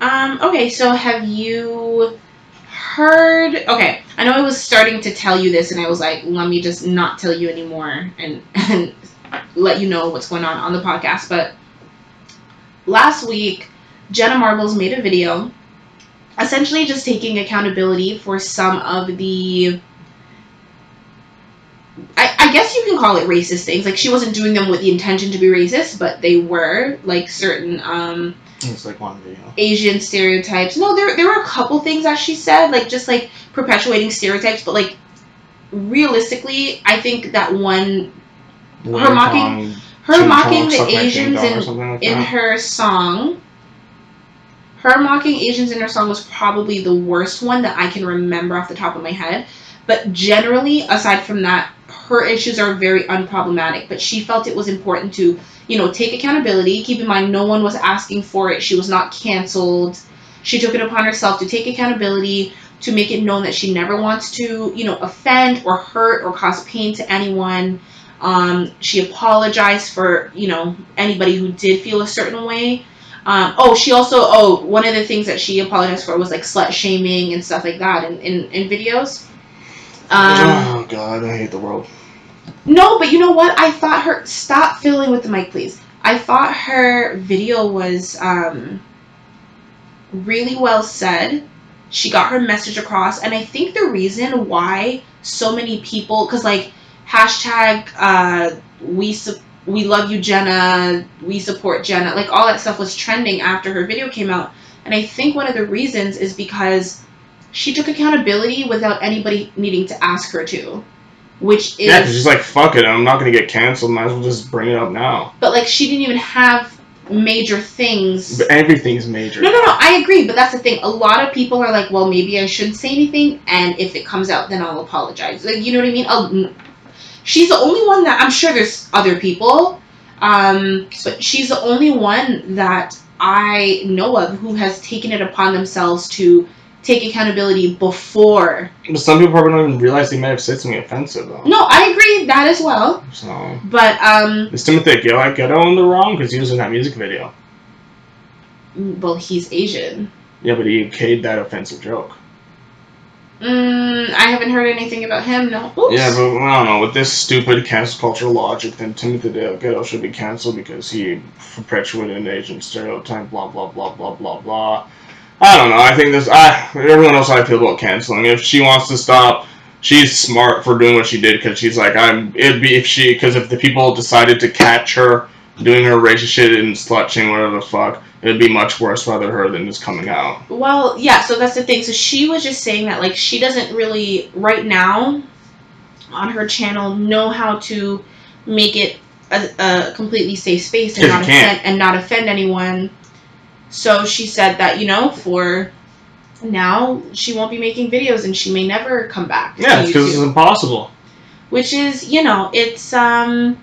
Um, okay, so have you heard okay, I know I was starting to tell you this and I was like, let me just not tell you anymore and *laughs* and let you know what's going on on the podcast, but last week Jenna Marbles made a video essentially just taking accountability for some of the I, I guess you can call it racist things. Like she wasn't doing them with the intention to be racist, but they were like certain um It's like one video. Asian stereotypes. No, there there were a couple things that she said, like just like perpetuating stereotypes, but like realistically, I think that one Her mocking- her mocking the Asians in in her song her mocking Asians in her song was probably the worst one that I can remember off the top of my head. But generally, aside from that, her issues are very unproblematic. But she felt it was important to, you know, take accountability. Keep in mind, no one was asking for it. She was not canceled. She took it upon herself to take accountability, to make it known that she never wants to, you know, offend or hurt or cause pain to anyone. Um, she apologized for, you know, anybody who did feel a certain way. Um, oh, she also, oh, one of the things that she apologized for was like slut shaming and stuff like that in, in, in videos. Um, oh god, I hate the world. no, but you know what? I thought her, stop fiddling with the mic, please. I thought her video was um, really well said. She got her message across, and I think the reason why so many people, because like hashtag uh, we su- we love you, Jenna. We support Jenna. Like all that stuff was trending after her video came out. And I think one of the reasons is because she took accountability without anybody needing to ask her to. Which is Yeah, she's like, fuck it, I'm not gonna get canceled. Might as well just bring it up now. but like she didn't even have major things. But everything's major. No, no, no. I agree, but that's the thing. A lot of people are like, "Well, maybe I shouldn't say anything, and if it comes out, then I'll apologize." Like, you know what I mean? I'll, she's the only one that I'm sure there's other people, um, but she's the only one that I know of who has taken it upon themselves to take accountability before. But some people probably don't even realize they might have said something offensive though. No, I agree that as well, So but um, is Timothy DeLaGhetto in the wrong because he was in that music video? well, he's Asian. Yeah, but he okayed that offensive joke. Mm, I haven't heard anything about him. No. Oops. Yeah, but I don't know. With this stupid cancel culture logic, then Timothy Ghetto should be canceled because he perpetuated an Asian stereotype. Blah blah blah blah blah blah. I don't know. I think this. I everyone knows how I feel about canceling. If she wants to stop, she's smart for doing what she did because she's like, I'm. It'd be if she because if the people decided to catch her doing her racist shit and slut whatever the fuck, it'd be much worse rather her than just coming out. Well, yeah, so that's the thing. So she was just saying that like she doesn't really right now on her channel know how to make it a, a completely safe space and not offend and not offend anyone. So she said that, you know, for now she won't be making videos and she may never come back. Yeah, it's because it's impossible. Which is, you know, it's um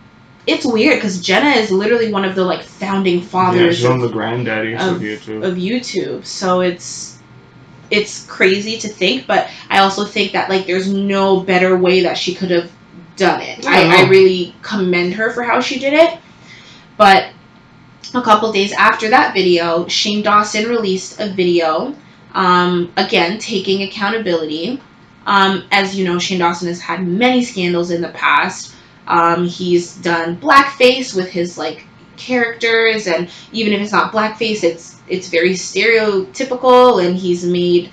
it's weird because Jenna is literally one of the like founding fathers. Yeah, she's one of the granddaddies of, of- YouTube. of YouTube. So it's it's crazy to think, but I also think that like there's no better way that she could have done it. I, Yeah, I really commend her for how she did it. But a couple days after that video, Shane Dawson released a video, um, again taking accountability. Um, as you know, Shane Dawson has had many scandals in the past. Um, he's done blackface with his like characters, and even if it's not blackface, it's it's very stereotypical, and he's made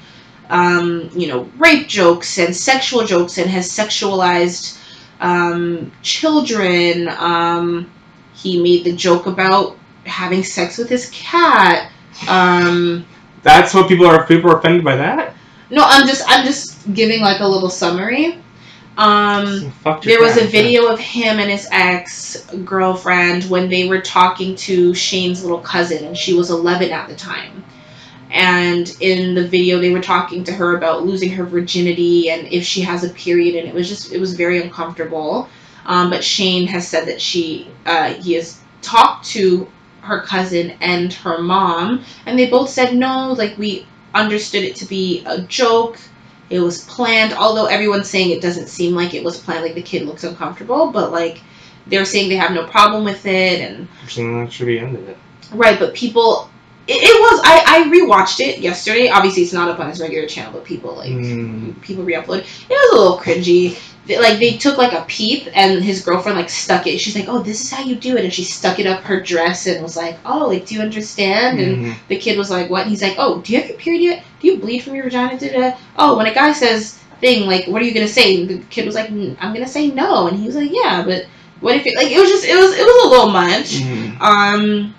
um, you know rape jokes and sexual jokes, and has sexualized um, children. Um, he made the joke about having sex with his cat. Um, That's what people are. People are offended by that. no, I'm just I'm just giving like a little summary. Um, there was a video of him and his ex girlfriend when they were talking to Shane's little cousin, and she was 11 at the time. And in the video, they were talking to her about losing her virginity and if she has a period, and it was just it was very uncomfortable. Um, but Shane has said that she uh, he has talked to her cousin and her mom, and they both said no, like we understood it to be a joke it was planned although everyone's saying it doesn't seem like it was planned like the kid looks uncomfortable but like they're saying they have no problem with it and So that should be the end of it. right but people it, it was I, I rewatched it yesterday obviously it's not up on his regular channel but people like Mm. people re-upload it was a little cringy They- like they took like a peep and his girlfriend like stuck it she's like oh this is how you do it and she stuck it up her dress and was like oh like do you understand and Mhm. the kid was like, "What?" And he's like, "Oh, do you have your period yet? Do you bleed from your vagina?" Da-da-da. Oh, when a guy says thing like, "What are you gonna say?" And the kid was like, "Mm, "I'm gonna say no," and he was like, "Yeah, but what if it like it was just it was it was a little much." Mhm. Um,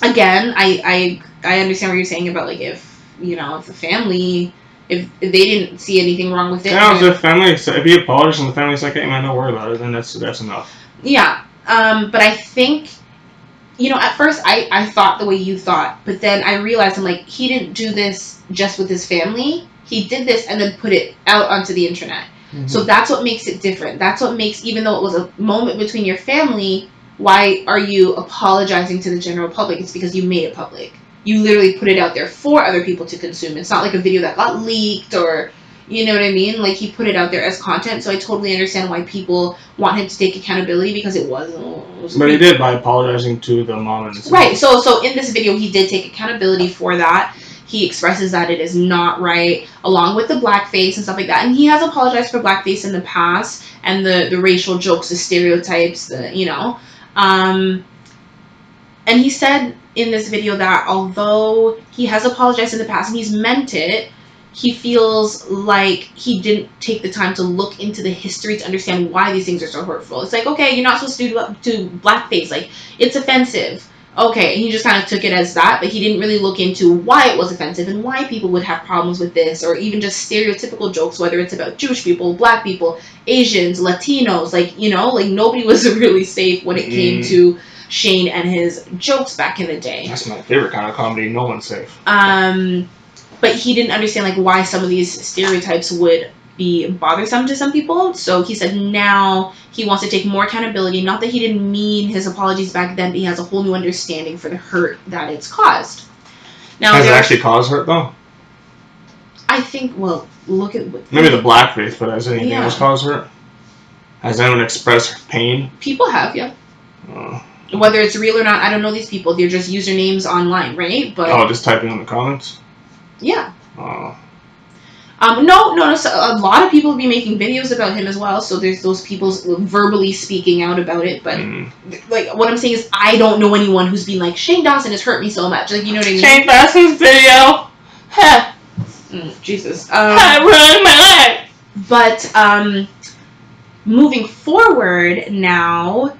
again, I I I understand what you're saying about like if you know if the family if, if they didn't see anything wrong with it. Yeah, if the family, if he apologized and the family's like, hey man, don't worry about it, then that's that's enough. Yeah, um, but I think, you know, at first I, I thought the way you thought, but then I realized I'm like, he didn't do this just with his family. He did this and then put it out onto the internet. So that's what makes it different. That's what makes, even though it was a moment between your family, why are you apologizing to the general public? It's because you made it public. You literally put it out there for other people to consume. It's not like a video that got leaked or, you know what I mean? Like he put it out there as content. So I totally understand why people want him to take accountability because it wasn't. It was But he did by apologizing to the mom and the. Right. So so in this video, he did take accountability for that. He expresses that it is not right, along with the blackface and stuff like that. And he has apologized for blackface in the past and the the racial jokes, the stereotypes, the you know. Um, and he said in this video that although he has apologized in the past and he's meant it, he feels like he didn't take the time to look into the history to understand why these things are so hurtful. It's like, okay, you're not supposed to do, do blackface. Like, it's offensive. Okay, he just kind of took it as that, but he didn't really look into why it was offensive and why people would have problems with this, or even just stereotypical jokes, whether it's about Jewish people, black people, Asians, Latinos. Like, you know, like nobody was *laughs* really safe when it came Mm. to Shane and his jokes back in the day. That's my favorite kind of comedy. No one's safe. Um, but he didn't understand like why some of these stereotypes would be bothersome to some people. So he said now he wants to take more accountability. Not that he didn't mean his apologies back then, but he has a whole new understanding for the hurt that it's caused. Now, Has it actually caused hurt though? I think. Well, look at what Maybe the blackface, but has anything Yeah. else caused hurt? Has anyone expressed pain? people have. Yeah, Uh, whether it's real or not, I don't know these people. They're just usernames online, right? But oh, just typing in the comments. yeah. Oh, Um, no, no, no. So a lot of people have been making videos about him as well. So there's those people verbally speaking out about it. But mm. like, what I'm saying is, I don't know anyone who's been like Shane Dawson has hurt me so much. Like, you know what I mean? Shane Dawson's video. Ha! Mm, Jesus. Um, I ruined my life. but um, moving forward now,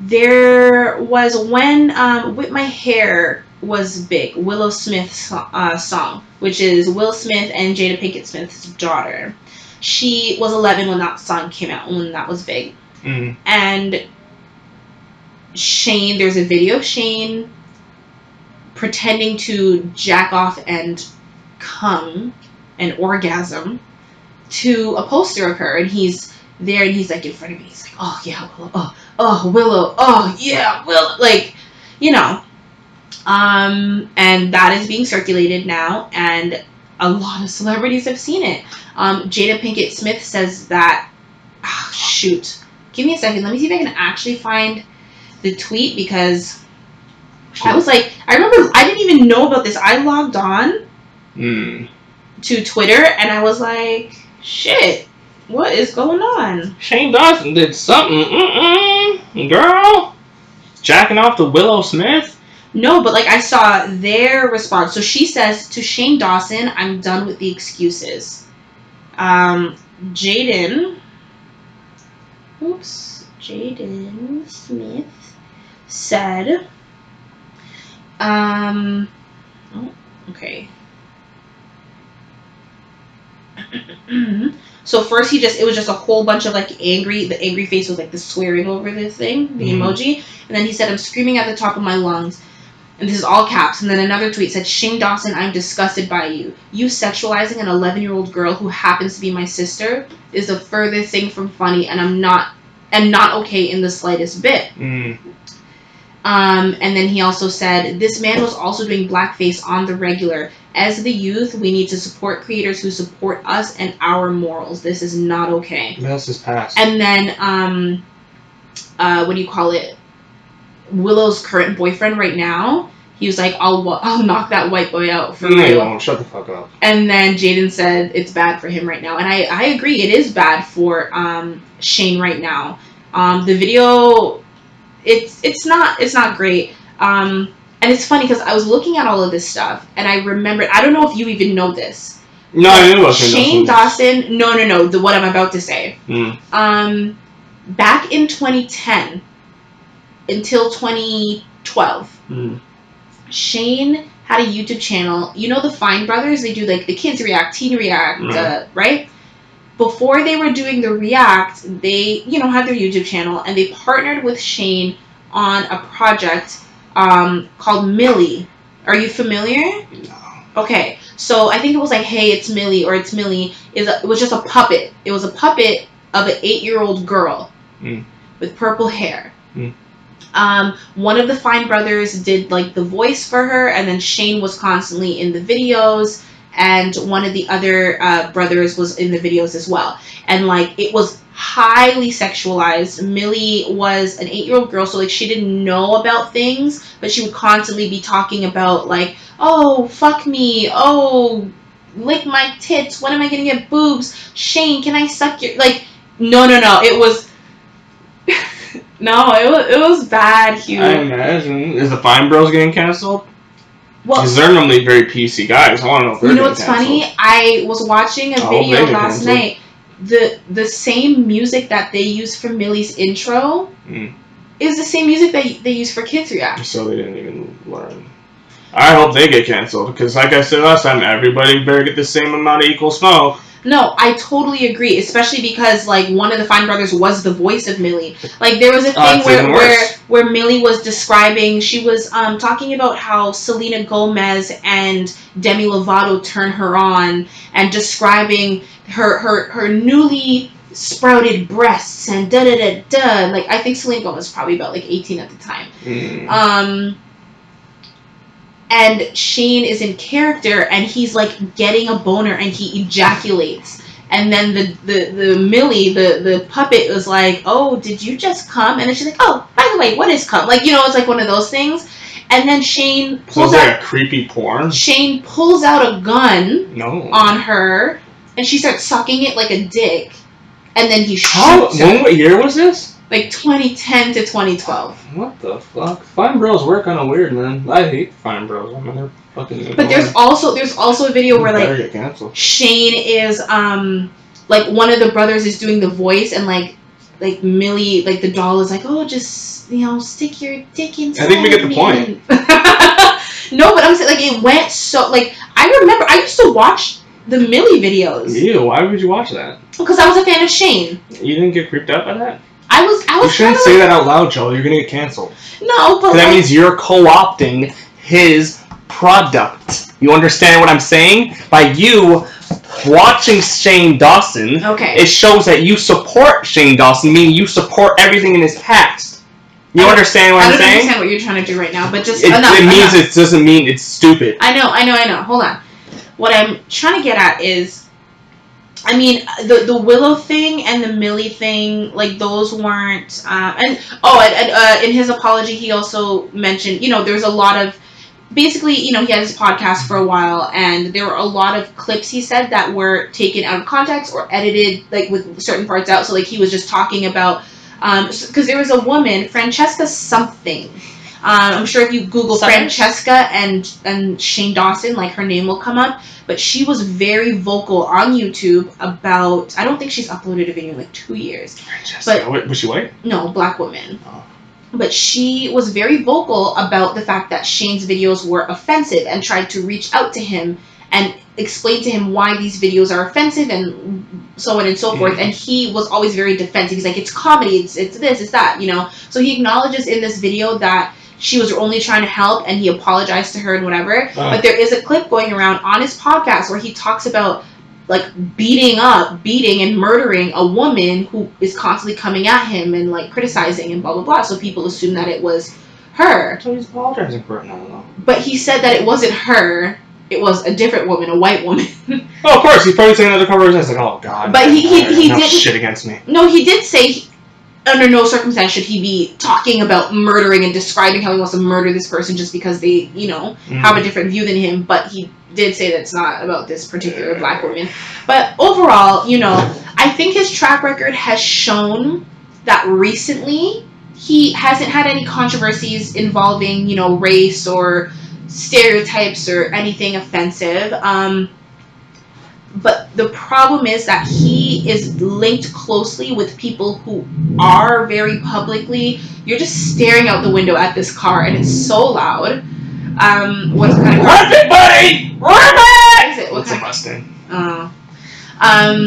there was when um, "Whip My Hair" was big. Willow Smith's uh, song, which is Will Smith and Jada Pinkett Smith's daughter. She was 11 when that song came out, when that was big. Mm. And Shane, there's a video of Shane pretending to jack off and come and orgasm to a poster of her, and he's there and he's like in front of me. He's like, "Oh yeah, Willow. Oh, oh Willow. Oh yeah, Willow." Like, you know. Um, and that is being circulated now, and a lot of celebrities have seen it. Um, Jada Pinkett Smith says that. ah, shoot. Give me a second. Let me see if I can actually find the tweet because I was like, I remember I didn't even know about this. I logged on Mm. to Twitter and I was like, shit, what is going on? Shane Dawson did something. Mm-mm. Girl. Jacking off to Willow Smith? No, but like I saw their response. So she says to Shane Dawson, I'm done with the excuses. Um, Jaden, oops, Jaden Smith said, um, oh, okay. *clears throat* so first he just it was just a whole bunch of like angry the angry face was like the swearing over the thing the Mhm. emoji and then he said i'm screaming at the top of my lungs and this is all caps and then another tweet said shane dawson i'm disgusted by you you sexualizing an 11 year old girl who happens to be my sister is the furthest thing from funny and i'm not and not okay in the slightest bit Mm. um, and then he also said, This man was also doing blackface on the regular. As the youth, we need to support creators who support us and our morals. This is not okay. That's his past. And then, um, uh, what do you call it? Willow's current boyfriend right now, he was like, I'll, I'll knock that white boy out for no, real. won't. Shut the fuck up. And then Jaden said it's bad for him right now, and I, I agree. It is bad for um, Shane right now. Um, the video, it's it's not it's not great. Um, and it's funny because I was looking at all of this stuff, and I remembered. I don't know if you even know this. No, I didn't know Shane Dawson. Dawson. No, no, no. The what I'm about to say. Mm. Um, back in 2010 until 2012. Mm. Shane had a YouTube channel. You know the Fine Brothers? They do like the kids react, teen react, Right. uh, right? Before they were doing the react, they you know had their YouTube channel and they partnered with Shane on a project um, called Millie. Are you familiar? No. Okay, so I think it was like, "Hey, it's Millie" or "It's Millie." Is it was just a puppet. It was a puppet of an eight-year-old girl Mm. with purple hair. Mm. Um, one of the Fine brothers did like the voice for her, and then Shane was constantly in the videos, and one of the other uh, brothers was in the videos as well. And like it was highly sexualized. Millie was an eight-year-old girl, so like she didn't know about things, but she would constantly be talking about like, oh fuck me, oh lick my tits. When am I gonna get boobs? Shane, can I suck your like? No, no, no. It was. *laughs* no, it was it was bad, Hugh. I imagine. Is the Fine Bros getting canceled? Well, Because they're normally very PC guys. I want to know if they're you know what's canceled. funny? I was watching a hope video last canceled. night. The the same music that they use for Millie's intro Mm. is the same music that they use for Kids React. So they didn't even learn. I hope they get canceled because, like I said last time, everybody better get the same amount of equal smoke. No, I totally agree, especially because like one of the Fine brothers was the voice of Millie. Like there was a Oh, thing it's where where where Millie was describing she was um talking about how Selena Gomez and Demi Lovato turn her on and describing her her her newly sprouted breasts and da da da da. Like I think Selena Gomez was probably about like 18 at the time. Mm. Um, and Shane is in character, and he's like getting a boner, and he ejaculates. And then the the the Millie, the the puppet, was like, "Oh, did you just come?" And then she's like, "Oh, by the way, what is come?" Like you know, it's like one of those things. And then Shane pulls it's out like a creepy porn. Shane pulls out a gun No. on her, and she starts sucking it like a dick. And then he How? shoots her. When, what year was this? Like 2010 to 2012. What the fuck? Fine Bros were kind of weird, man. I hate Fine Bros. I mean, they're fucking. But there's also there's also a video where like better get canceled. Shane is um like one of the brothers is doing the voice and like like Millie like the doll is like oh just you know stick your dick inside. I think we get the me." point. *laughs* no, but I'm saying like it went so like I remember I used to watch the Millie videos Ew, why would you watch that? because I was a fan of Shane. You didn't get creeped out by that? I was I You shouldn't say like, that out loud, Joe. You're gonna get canceled. no, but that like, means you're co-opting his product. You understand what I'm saying? By you watching Shane Dawson, okay. it shows that you support Shane Dawson, meaning you support everything in his past. You I- understand what I I'm don't saying? understand what you're trying to do right now, but just It, enough. it means enough. it doesn't mean it's stupid. I know, I know, I know. Hold on. What I'm trying to get at is, I mean, the the Willow thing and the Millie thing, like those weren't. Uh, and oh, and, and uh, in his apology, he also mentioned, you know, there's a lot of. Basically, you know, he had his podcast for a while, and there were a lot of clips he said that were taken out of context or edited, like with certain parts out. So, like, he was just talking about, because there was a woman, Francesca something. Um, I'm sure if you Google Summers? Francesca and and Shane Dawson, like her name will come up. But she was very vocal on YouTube about. I don't think she's uploaded a video in like two years. Francesca, But was she white? No, black woman. Oh. But she was very vocal about the fact that Shane's videos were offensive and tried to reach out to him and explain to him why these videos are offensive and so on and so forth. And he was always very defensive. He's like, it's comedy, it's, it's this, it's that, you know? So he acknowledges in this video that she was only trying to help and he apologized to her and whatever. Oh. But there is a clip going around on his podcast where he talks about like beating up, beating and murdering a woman who is constantly coming at him and like criticizing and blah blah blah. So people assume that it was her. So he's apologizing for it now, though. But he said that it wasn't her. It was a different woman, a white woman. *laughs* Oh, of course. He's probably saying another conversation. It's like, oh god. But he- he- he no didn't- shit against me. no, he did say he- under no circumstance should he be talking about murdering and describing how he wants to murder this person just because they, you know, have a different view than him, but he did say that it's not about this particular black woman. But overall, you know, I think his track record has shown that recently he hasn't had any controversies involving, you know, race or stereotypes or anything offensive. Um, but the problem is that he is linked closely with people who are very publicly. You're just staring out the window at this car, and it's so loud. Um, what kind of car? Rip it, buddy! Rip What it! is it? What It's a kind? Mustang. Uh, um,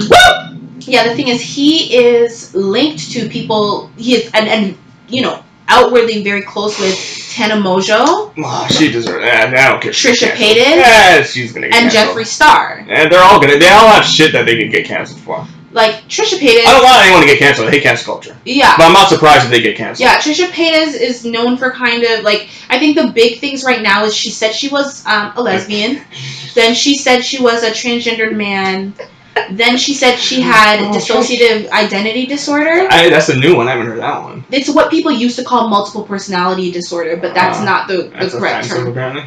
yeah, the thing is, he is linked to people. He is, and and you know, outwardly very close with Tana Mongeau Oh, she deserves that. I don't care. Trisha Paytas? Yeah, she's gonna get and. Jeffree Star. And they're all gonna. They all have shit that they can get canceled for. Like Trisha Paytas. I don't want anyone to get canceled. I hate cancel culture. Yeah. But I'm not surprised if they get canceled. Yeah, Trisha Paytas is known for kind of like I think the big things right now is she said she was um, a lesbian, *laughs* then she said she was a transgendered man, then she said she had Oh, dissociative identity disorder. I, that's a new one. I haven't heard that one. It's what people used to call multiple personality disorder, but that's Ah, not the, the That's correct term. apparently.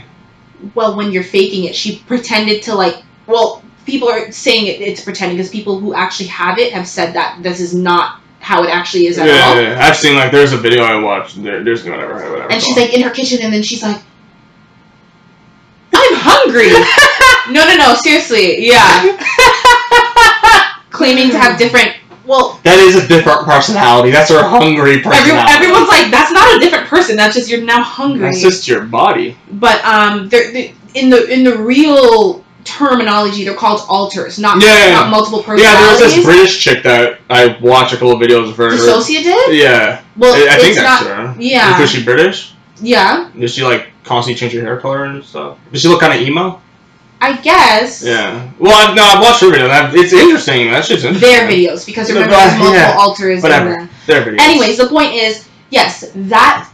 Well, when you're faking it, she pretended to like. Well, people are saying it, it's pretending because people who actually have it have said that this is not how it actually is Yeah, at all. yeah, yeah. I've seen like there's a video I watched. There, there's whatever, whatever. And she's like in her kitchen, and then she's like, "I'm hungry. *laughs* no, no, no. Seriously, yeah. *laughs* Claiming to have different. Well, That is a different personality. That's her hungry every, personality. everyone's like, that's not a different person. That's just you're now hungry. That's just your body. but um, they're, they in the in the real terminology, they're called alters, not Yeah. not multiple personalities. Yeah, there was this British chick that I watched a couple of videos of her. Dissociative. Yeah, Well, I, I think that's not. her. yeah. Is she British? Yeah, Does she like constantly change her hair color and stuff? Does she look kind of emo? I guess. Yeah. Well, I've, no, I've watched her video. That, it's interesting. That shit's interesting. Their videos, because remember, but- there's multiple yeah, alters. in whatever. there. Their videos. Anyways, the point is, yes, that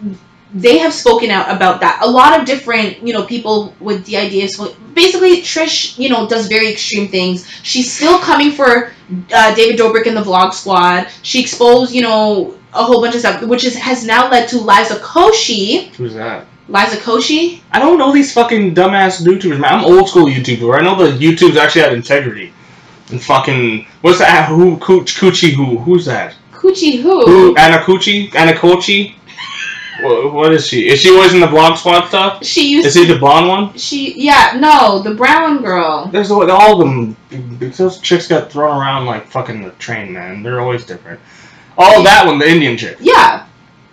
they have spoken out about that. A lot of different, you know, people with the ideas. Basically, Trish, you know, does very extreme things. She's still coming for uh, David Dobrik and the Vlog Squad. She exposed, you know, a whole bunch of stuff, which is, has now led to Liza Koshy. Who's that? Liza Koshy? I don't know these fucking dumbass YouTubers, man. I'm old school YouTuber. I know the YouTubes actually have integrity. And fucking what's that? Who Cooch Coochie? Who? Who's that? Coochie who? Who? Anna Coochie? Anna Kochi? *laughs* What, what is she? Is she always in the vlog squad stuff? She used Is she the blonde one? She yeah no the brown girl. There's all all of them. Those chicks got thrown around like fucking the train, man. They're always different. Oh, that one, the Indian chick. Yeah.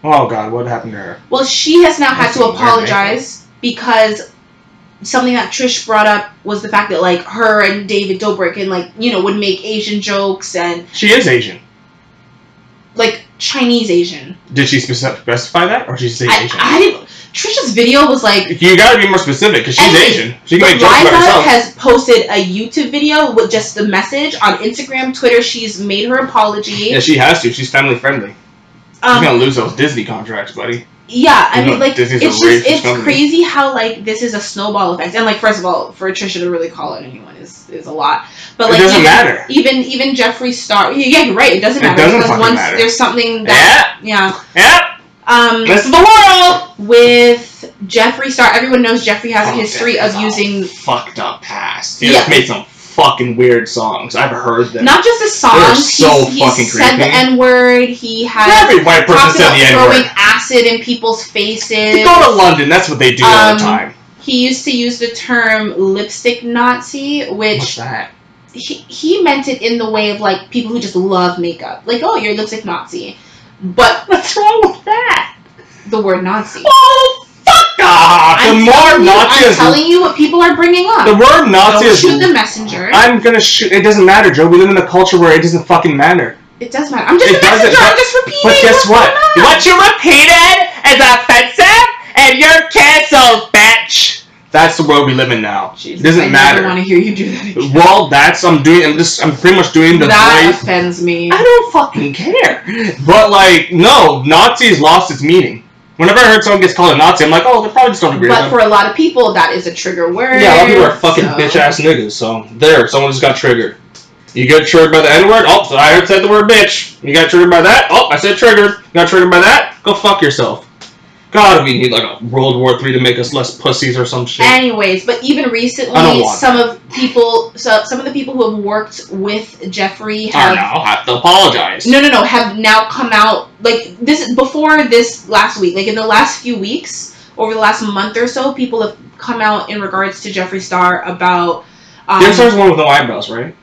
Oh God, what happened to her? Well, she has now had to apologize because something that Trish brought up was the fact that like her and David Dobrik and like you know would make Asian jokes and She is Asian. like Chinese Asian. Did she specify that, or did she say I, Asian? I didn't. Trisha's video was like. you gotta be more specific, because she's Asian. She can make jokes about Liza herself. has posted a YouTube video with just the message on Instagram, Twitter. She's made her apology. yeah, she has to. She's family friendly. Um, gonna lose those Disney contracts, buddy. Yeah, I You mean, like Disney's it's just it's company. crazy how like this is a snowball effect, and like first of all, for Trisha to really call it anyone is is a lot. But It like doesn't even, matter. even even Jeffree Star, yeah, you're right. It doesn't It matter doesn't because once matter. there's something that yeah, Yep. um, This is the world. with Jeffree Star, everyone knows Jeffree has a Oh, history of using fucked up past. He Yeah. made some fucking weird songs. I've heard them. not just the songs. so he's, fucking he's said the. N word. He has Every white person said the N throwing acid in people's faces. They go to London. That's what they do all Um, the time. He used to use the term lipstick Nazi, What's which that? he, he meant it in the way of like people who just love makeup. Like, oh, you're a lipstick Nazi. But What's wrong with that? the word Nazi. Oh! *laughs* The I'm more telling you, I'm telling you what people are bringing up. the word Nazi Don't is. shoot the messenger. I'm gonna shoot. It doesn't matter, Joe. We live in a culture where it doesn't fucking matter. it does matter. I'm just It a doesn't, messenger. but- I'm just repeating. But guess what's what? going on. What you repeated is offensive, and you're canceled, bitch. That's the world we live in now. Jesus, it doesn't matter. I matter. want to hear you do that again. Well, that's I'm doing. I'm just. I'm pretty much doing the that voice. offends me. I don't fucking care. But like, no, Nazis lost its meaning. Whenever I heard someone gets called a Nazi, I'm like, oh, they probably just don't agree with But for a lot of people, that is a trigger word. Yeah, a lot of people are fucking so- bitch ass niggas. So there, someone just got triggered. You get triggered by the N word. Oh, so I heard said the word bitch. You got triggered by that. Oh, I said triggered. You got triggered by that. Go fuck yourself. God, we need like a World War Three to make us less pussies or some shit. Anyways, but even recently, some of people, so some of the people who have worked with Jeffree have now have to apologize. no, no, no, have now come out like this before this last week, like in the last few weeks, over the last month or so, people have come out in regards to Jeffree Star about. Um, There's the one with no eyebrows, right?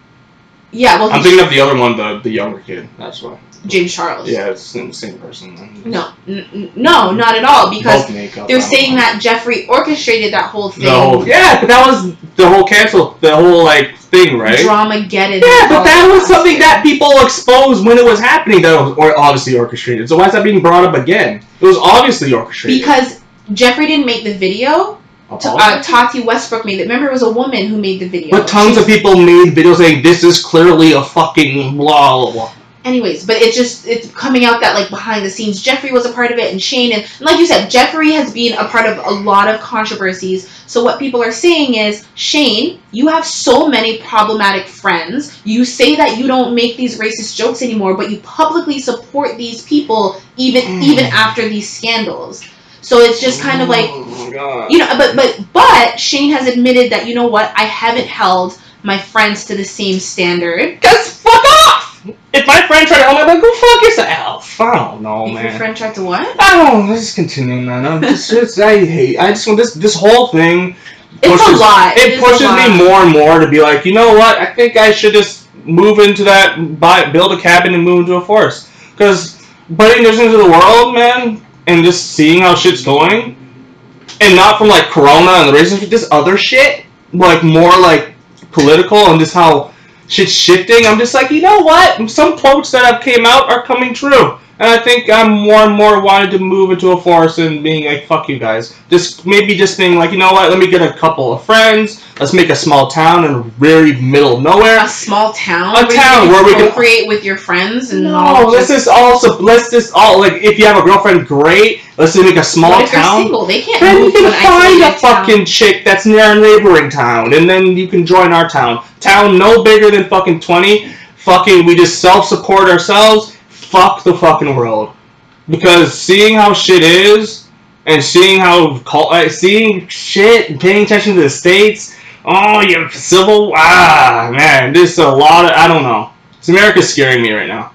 yeah, well, I'm thinking of the other one, the the younger kid. That's why. James Charles. Yeah, it's the same person. No, n- n- no, not at all. Because Both makeup, they're saying know. that Jeffree orchestrated that whole thing. The whole, yeah, but that was the whole cancel, the whole like thing, right? Drama get it. Yeah, but that was something that people exposed when it was happening. That was or obviously orchestrated. So why is that being brought up again? It was obviously orchestrated. because Jeffree didn't make the video. T- uh, Tati Westbrook made it. Remember, it was a woman who made the video. but tons of people made videos saying this is clearly a fucking blah blah blah. Anyways, but it's just it's coming out that like behind the scenes, Jeffree was a part of it, and Shane, and, and like you said, Jeffree has been a part of a lot of controversies. So what people are saying is, Shane, you have so many problematic friends. You say that you don't make these racist jokes anymore, but you publicly support these people even Mm. even after these scandals. So it's just kind of like oh you know but but but shane has admitted that you know what i haven't held my friends to the same standard Just fuck off. If my friend tried to hold my back, go fuck yourself. I don't know, man. if your friend tried to what I don't. know. Let's just continue, man. I'm just, *laughs* just, I hate. I just want this. This whole thing It's a lot. It, a pushes lot. me more and more to be like, you know what? I think I should just move into that, buy, build a cabin and move into a forest. Because putting this into the world, man, and just seeing how shit's going, and not from like Corona and the racism, just other shit, like more like political and just how shit's shifting. I'm just like, you know what? Some quotes that have came out are coming true. And I think I'm more and more wanting to move into a forest and being like, fuck you guys. Just maybe just being like, you know what? Let me get a couple of friends. Let's make a small town in very middle of nowhere. a small town. A where town where we can- create with your friends and No, all. let's just also let's just all like if you have a girlfriend, great. Let's just make a small what if they're town. single? They can't Then you can an find a town. fucking chick that's near a neighboring town, and then you can join our town. Town no bigger than fucking twenty. Fucking, we just self-support ourselves. Fuck the fucking world, because seeing how shit is, and seeing how uh, seeing shit, and paying attention to the states. Oh, you civil. Ah, man, there's a lot of. I don't know. America's scaring me right now.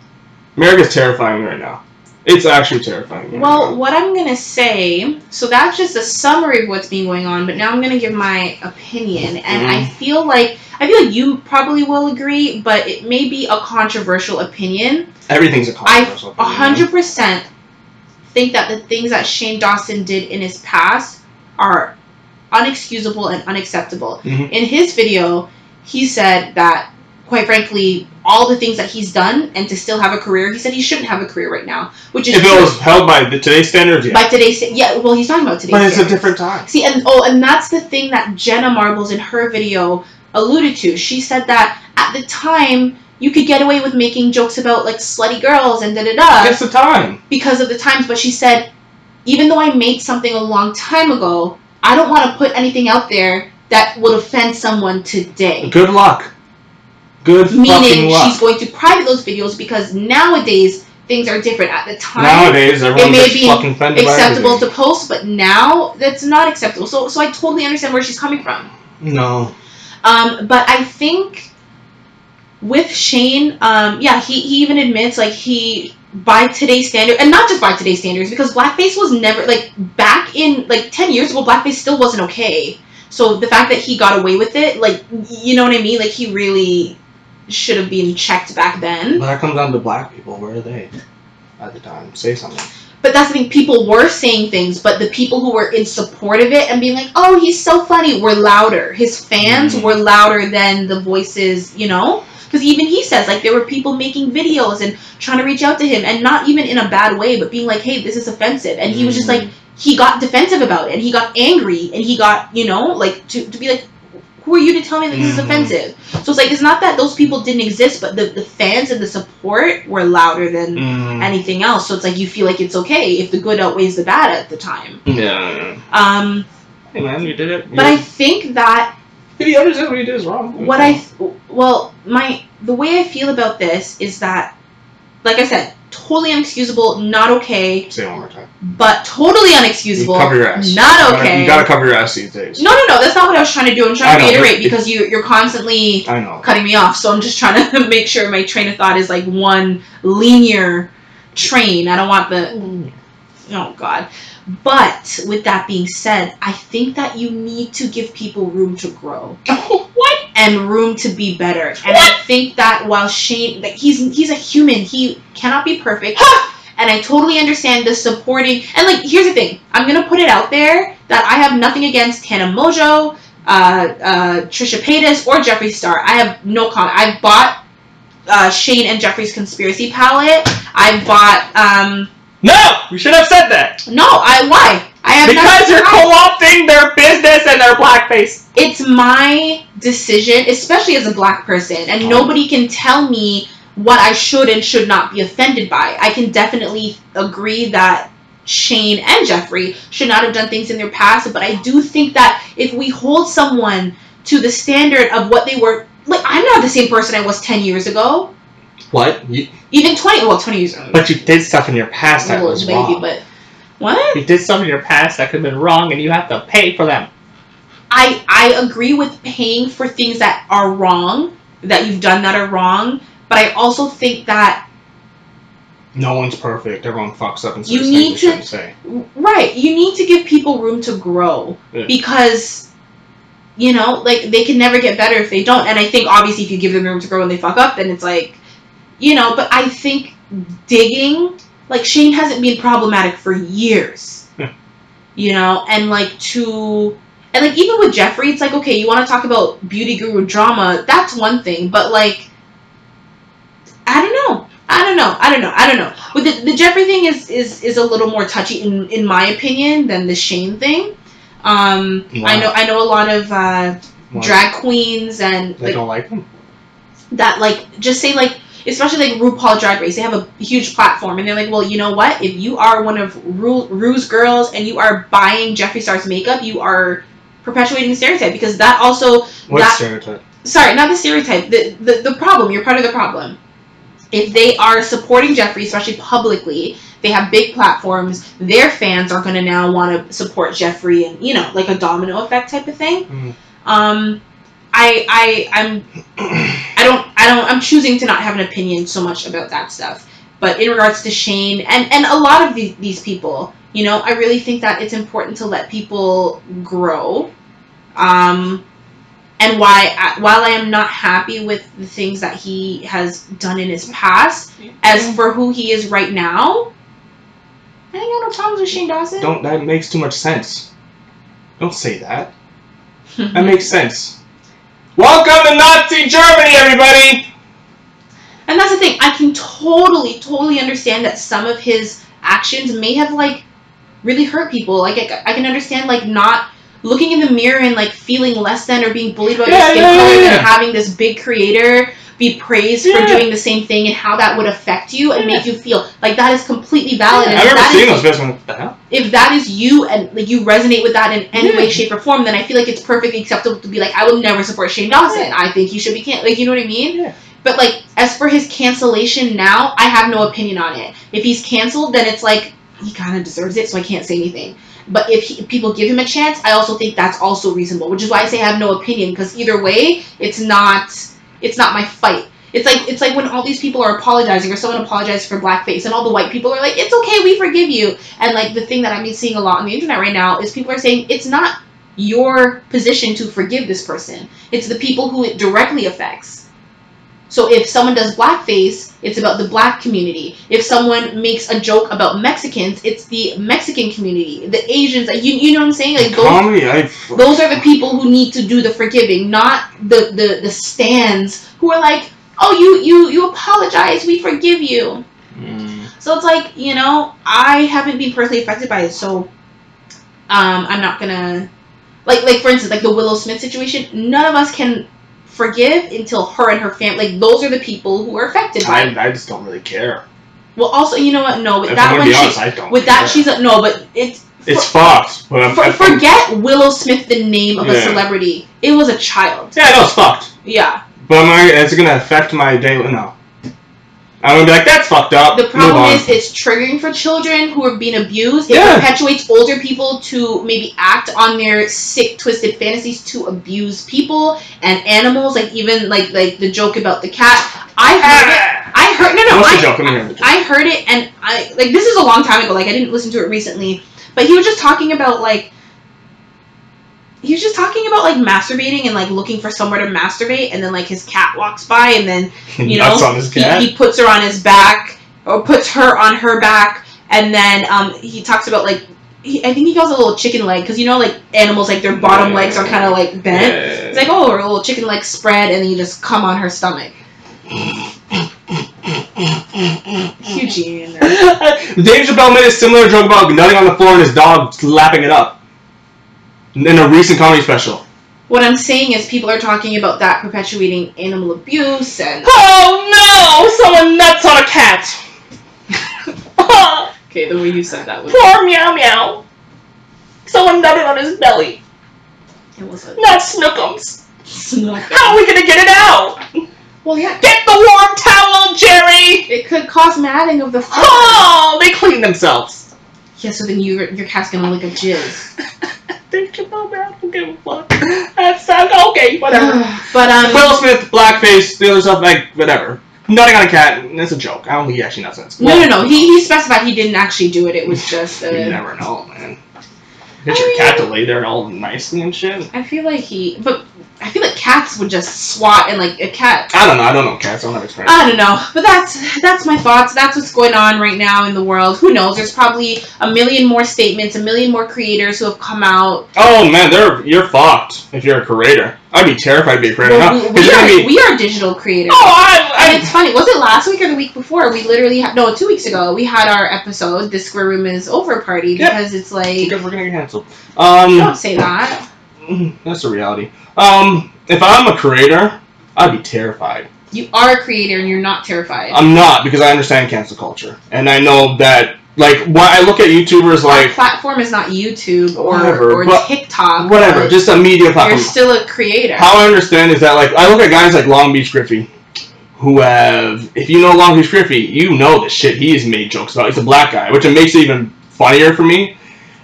America's terrifying me right now. It's actually terrifying Well, now. what I'm gonna say, so that's just a summary of what's been going on, but now I'm gonna give my opinion, and I Mhm. feel like I feel like you probably will agree, but it may be a controversial opinion. everything's a controversial. Opinion. hundred percent think that the things that Shane Dawson did in his past are unexcusable and unacceptable. Mhm. In his video, he said that, quite frankly, all the things that he's done and to still have a career, he said he shouldn't have a career right now, which is If it true. was held by the, today's standards, yeah. by today's yeah. Well, he's talking about today's. but it's a different time. See, and oh, and that's the thing that Jenna Marbles in her video alluded to. She said that at the time you could get away with making jokes about like slutty girls and da da da It's the time. because of the times. But she said, even though I made something a long time ago, I don't want to put anything out there that would offend someone today. Good luck. Good Meaning she's going to private those videos because nowadays things are different. At the time, Nowadays, everyone may be fucking offended by acceptable to post, but now that's not acceptable. So, so I totally understand where she's coming from. No. Um, but I think with Shane, um, yeah, he, he even admits like he by today's standard, and not just by today's standards, because blackface was never like back in like ten years ago, blackface still wasn't okay. So the fact that he got away with it, like you know what I mean, like he really should have been checked back then. But that comes down to black people. Where are they at the time? Say something. But that's the thing, people were saying things, but the people who were in support of it and being like, oh, he's so funny, were louder. His fans Mhm. were louder than the voices, you know? Because even he says, like, there were people making videos and trying to reach out to him, and not even in a bad way, but being like, hey, this is offensive. And he was just Mhm. like, he got defensive about it, and he got angry, and he got, you know, like, to, to be like, who are you to tell me that this is Mhm. offensive? So it's like, it's not that those people didn't exist, but the, the fans and the support were louder than Mm. anything else. So it's like you feel like it's okay if the good outweighs the bad at the time. Yeah. Um, Hey man, you did it. but I think that If you understand what you did is wrong. what I well my the way I feel about this is that, like I said, totally unexcusable, not okay, Say it one more time. but totally unexcusable, cover your ass. not You gotta- okay. You gotta cover your ass these days. no, no, no. That's not what I was trying to do. I'm trying to know, reiterate because you you're constantly I know. cutting me off. So I'm just trying to *laughs* make sure my train of thought is like one linear train. I don't want the oh god. But with that being said, I think that you need to give people room to grow. Oh. And room to be better. And I think that while Shane like he's he's a human, he cannot be perfect. and I totally understand the supporting and like here's the thing. I'm gonna put it out there that I have nothing against Tana Mongeau, uh, uh, Trisha Paytas, or Jeffree Star. I have no comment. I bought uh, Shane and Jeffree's conspiracy palette. I bought um No! You should have said that! no, I why? I have Because nothing- you're co-opting their business and their blackface. It's my decision, especially as a black person, and Oh. nobody can tell me what I should and should not be offended by. I can definitely agree that Shane and Jeffree should not have done things in their past, but I do think that if we hold someone to the standard of what they were, like I'm not the same person I was 10 years ago, What? You, even 20, well 20 years ago. but you did stuff in your past that Well, was maybe, wrong. but what? You did something in your past that could have been wrong and you have to pay for them. I I agree with paying for things that are wrong, that you've done that are wrong, but I also think that No one's perfect. Everyone fucks up and You need to- say. right, you need to give people room to grow Yeah. because you know, like they can never get better if they don't. And I think obviously if you give them room to grow and they fuck up, then it's like, you know. But I think digging, like Shane hasn't been problematic for years, Hmm. you know, and like to. And like even with Jeffree, it's like okay, you want to talk about beauty guru drama, that's one thing, but like, I don't know, I don't know, I don't know, I don't know. But the, the Jeffree thing is is is a little more touchy in in my opinion than the Shane thing. Um, I know I know a lot of uh, drag queens and They like, don't like him. that like just say like especially like RuPaul Drag Race, they have a huge platform, and they're like, well, you know what? If you are one of Ru- Ru's girls and you are buying Jeffree Star's makeup, you are perpetuating the stereotype because that also What that- stereotype? sorry, not the stereotype, the, the the problem. You're part of the problem. If they are supporting Jeffree, especially publicly, they have big platforms. Their fans are going to now want to support Jeffree, and you know, like a domino effect type of thing. Mm. Um, I I I'm I don't I don't I'm choosing to not have an opinion so much about that stuff. But in regards to Shane and and a lot of these these people, you know, I really think that it's important to let people grow. Um, and why I, while I am not happy with the things that he has done in his past, as for who he is right now, I ain't got no problems with Shane Dawson. Don't. That makes too much sense. Don't say that. *laughs* That makes sense. Welcome to Nazi Germany, everybody. And that's the thing. I can totally, totally understand that some of his actions may have like really hurt people. Like I, I can understand like not looking in the mirror and like feeling less than or being bullied about Yeah, your skin yeah, color yeah. and having this big creator be praised Yeah. for doing the same thing and how that would affect you and Yeah. make you feel like that is completely valid. and I if remember that seeing is- those and What the hell? if that is you and like you resonate with that in any Yeah. way, shape, or form, then I feel like it's perfectly acceptable to be like, I will never support Shane Dawson. I think he should be can like you know what I mean? Yeah. But like as for his cancellation now, I have no opinion on it. If he's canceled, then it's like he kind of deserves it, so I can't say anything. But if, he, if people give him a chance, I also think that's also reasonable, which is why I say I have no opinion because either way, it's not it's not my fight. It's like it's like when all these people are apologizing or someone apologizes for blackface and all the white people are like, It's okay, we forgive you and like the thing that been seeing a lot on the internet right now is people are saying it's not your position to forgive this person. It's the people who it directly affects. So if someone does blackface, it's about the black community. If someone makes a joke about Mexicans, it's the Mexican community. The Asians, like you, you know what I'm saying? Like those Comedy. I. those are the people who need to do the forgiving, not the the, the stands who are like, oh, you you you apologize, we forgive you. Mm. So it's like you know, I haven't been personally affected by it, so um, I'm not gonna like like for instance, like the Willow Smith situation. None of us can forgive until her and her family. Like those are the people who are affected by it. I, I just don't really care. Well, also, you know what? No, with If that I'm one, gonna she, I don't. with that she's a, no, but it's It's fucked. But I'm, for, I'm- forget Willow Smith, the name of a celebrity. It was a child. Yeah, no, it's fucked. Yeah. But am I, is it gonna affect my day? No. I'm gonna be like, that's fucked up. The problem is it's triggering for children who are being abused. It Yeah. perpetuates older people to maybe act on their sick, twisted fantasies to abuse people and animals. Like even like like the joke about the cat. I heard it. I heard no no. What's I, the joke? Let me hear. I heard it and I like this is a long time ago. Like I didn't listen to it recently, but he was just talking about like he was just talking about like masturbating and like looking for somewhere to masturbate, and then like his cat walks by, and then *laughs* you know on his he, cat. he puts her on his back or puts her on her back, and then um he talks about like. He, I think he calls it a little chicken leg because you know like animals like their bottom Yeah. legs are kind of like bent. Yeah. It's like oh, her little chicken leg spread, and then you just come on her stomach. Eugene in *laughs* there. Dave Chappelle made a similar joke about nutting on the floor and his dog lapping it up in a recent comedy special. What I'm saying is people are talking about that perpetuating animal abuse and Oh no! Someone nuts on a cat. *laughs* okay, the way you said that was Poor meow meow. Someone nutted on his belly. it was a Not Snookums. snuck. How are we gonna get it out? Well, yeah, Get the warm towel, Jerry. it could cause matting of the fur. Oh, they clean themselves. Yeah, so then you your cat's gonna lick a jizz. *laughs* Dave Chappelle, man, I don't give a fuck. That's uh, okay, whatever. *sighs* but um, Will Smith, blackface, the other stuff, like whatever. Nutting on a cat, it's a joke. I don't think he actually nuts on it. no, no, no. He he specified he didn't actually do it. It was just You uh, never know, man. Get I your mean- cat to lay there all nicely and shit. I feel like he, but I feel like cats would just swat and like a cat. I don't know. I don't know cats. I don't have experience. I don't know, but that's that's my thoughts. That's what's going on right now in the world. Who knows? There's probably a million more statements, a million more creators who have come out. oh man, they're you're fucked if you're a creator. I'd be terrified to be a creator. Well, now, we you're be- we are digital creators. oh, I, it's funny. Was it last week or the week before? We literally had no, two weeks ago. We had our episode, "The Square Room is Over" party Yep. because it's like because we're gonna get canceled. Um, don't say that. that's the reality. Um, if I'm a creator, I'd be terrified. You are a creator and you're not terrified. I'm not because I understand cancel culture and I know that like when I look at YouTubers like Our platform is not YouTube or Whatever, or TikTok. whatever, just a media platform. you're still a creator. How I understand is that like I look at guys like Long Beach Griffy, who have if you know Long Griffy, you know the shit he has made jokes about. He's a black guy, which it makes it even funnier for me.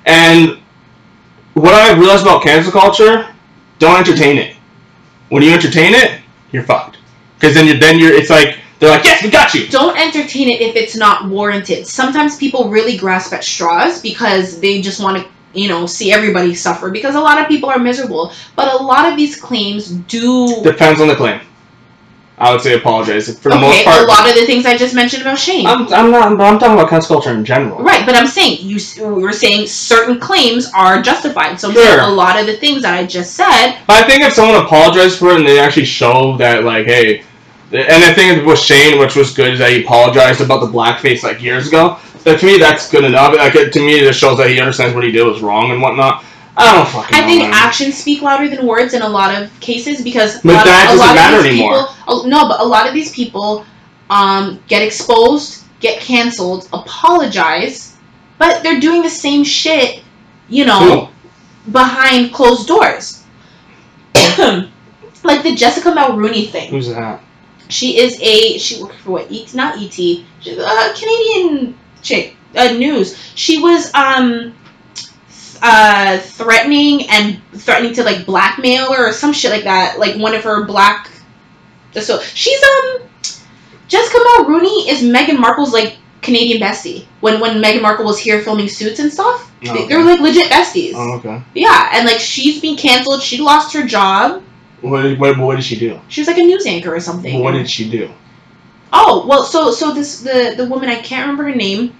And what I've realized about cancel culture, don't entertain it. When you entertain it, you're fucked. Because then you're then you're it's like they're like yes we got you. don't entertain it if it's not warranted. Sometimes people really grasp at straws because they just want to, you know, see everybody suffer because a lot of people are miserable. But a lot of these claims do. Depends on the claim. I would say apologize for the okay, most part. a lot of the things I just mentioned about Shane. I'm, I'm not. But I'm talking about cancel culture in general. Right, but I'm saying you we were saying certain claims are justified. So Sure. a lot of the things that I just said, I think if someone apologized for it and they actually show that, like, hey, and I think with Shane, which was good, is that he apologized about the blackface like years ago. That to me, that's good enough. Like, it, to me, it just shows that he understands what he did was wrong and whatnot. I don't fucking I think actions speak louder than words in a lot of cases because a But lot, that of, doesn't matter anymore. people. No, but a lot of these people um, get exposed, get canceled, apologize, but they're doing the same shit, you know, behind closed doors. *coughs* like the Jessica Mulrooney thing. Who's that? She is a she worked for what? ET, not ET, she's a Canadian chick. Uh, news. She was um uh threatening and threatening to like blackmail her or some shit like that. Like one of her black. So she's um Jessica Mulrooney is Meghan Markle's like Canadian bestie. When when Meghan Markle was here filming Suits and stuff, Oh, they, okay. they're like legit besties. Oh, okay. Yeah, and like she's been canceled. She lost her job. What, did- what, what did she do? She was like a news anchor or something. What did she do? Oh well, so so this the the woman I can't remember her name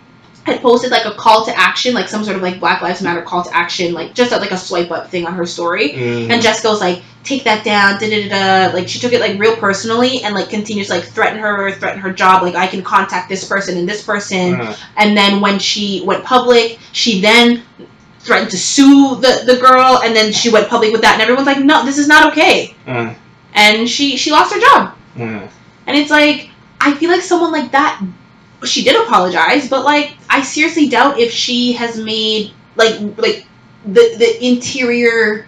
had posted like a call to action, like some sort of like Black Lives Matter call to action, like just a, like a swipe up thing on her story. Mm. And Jessica was like, take that down, da da da da. Like she took it like real personally and like continues like threaten her, threaten her job. Like I can contact this person and this person. Uh, And then when she went public, she then threatened to sue the the girl, and then she went public with that, and everyone's like, no, this is not okay. uh, And she she lost her job. uh. And it's like, I feel like someone like that, she did apologize, but like, I seriously doubt if she has made like like the the interior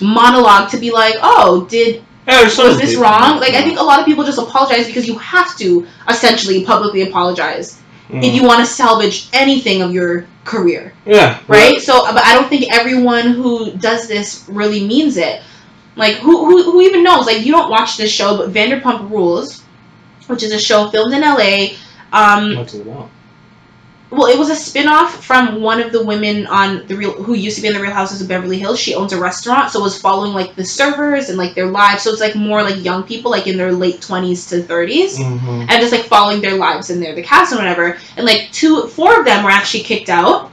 monologue to be like, oh, did Yeah, was this wrong? Like, I think a lot of people just apologize because you have to essentially publicly apologize Mm. if you want to salvage anything of your career Yeah. right? So, but I don't think everyone who does this really means it. Like, who, who, who even knows? Like, you don't watch this show, but Vanderpump Rules, which is a show filmed in LA. Um, What's it about? well, it was a spin-off from one of the women on the real who used to be in the Real Houses of Beverly Hills. She owns a restaurant, so it was following like the servers and like their lives. So it's like more like young people, like in their late twenties to 30s Mm-hmm. and just like following their lives and they're the cast and whatever. And like two, four of them were actually kicked out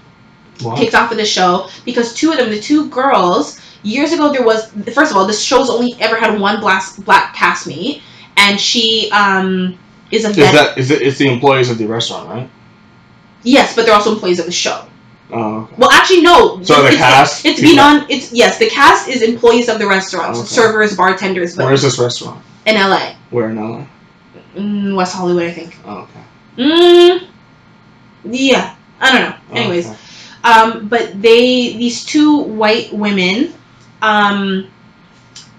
What? kicked off of the show because two of them, the two girls, years ago there was first of all, this show's only ever had one black black castmate, and she um is a Is that is it? It's the employees of the restaurant, right? yes, but they're also employees of the show. Oh, okay. Well, actually, no. So the it's, cast, It's, beyond. It's yes, the cast is employees of the restaurant, Okay. servers, bartenders, but Where is this restaurant? in LA, Where in LA? mm, West Hollywood, I think. Oh, okay. Mm, yeah, I don't know. Oh, Anyways, okay. Um, but they, these two white women, um,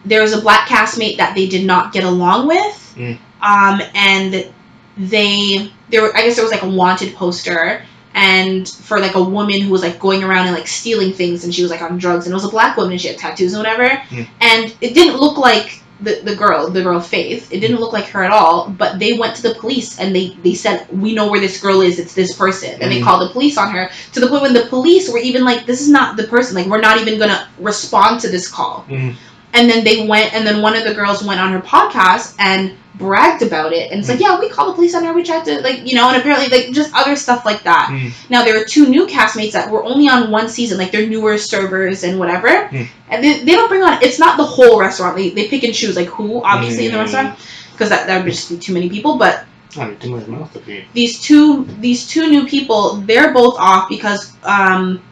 there was a black castmate that they did not get along with, Mm. Um, and they, there, were, I guess there was like a wanted poster, and for like a woman who was like going around and like stealing things, and she was like on drugs, and it was a black woman, and she had tattoos and whatever, Mm. and it didn't look like the, the girl, the girl Faith. It didn't look like her at all. But they went to the police and they they said, "We know where this girl is. It's this person." And they Mhm. called the police on her to the point when the police were even like, "This is not the person. Like, we're not even gonna respond to this call." Mhm. And then they went, and then one of the girls went on her podcast and bragged about it. And it's like, yeah, we called the police on her. We tried to, like, you know, and apparently, like, just other stuff like that. Mm. Now, there were two new castmates that were only on one season, like, they're newer servers and whatever. Mm. And they, they don't bring on, it's not the whole restaurant. They, they pick and choose, like, who, obviously, in the Mm. restaurant, because that, that would just be too many people. But I need too much mouth to feed. these two, these two new people, they're both off because, um,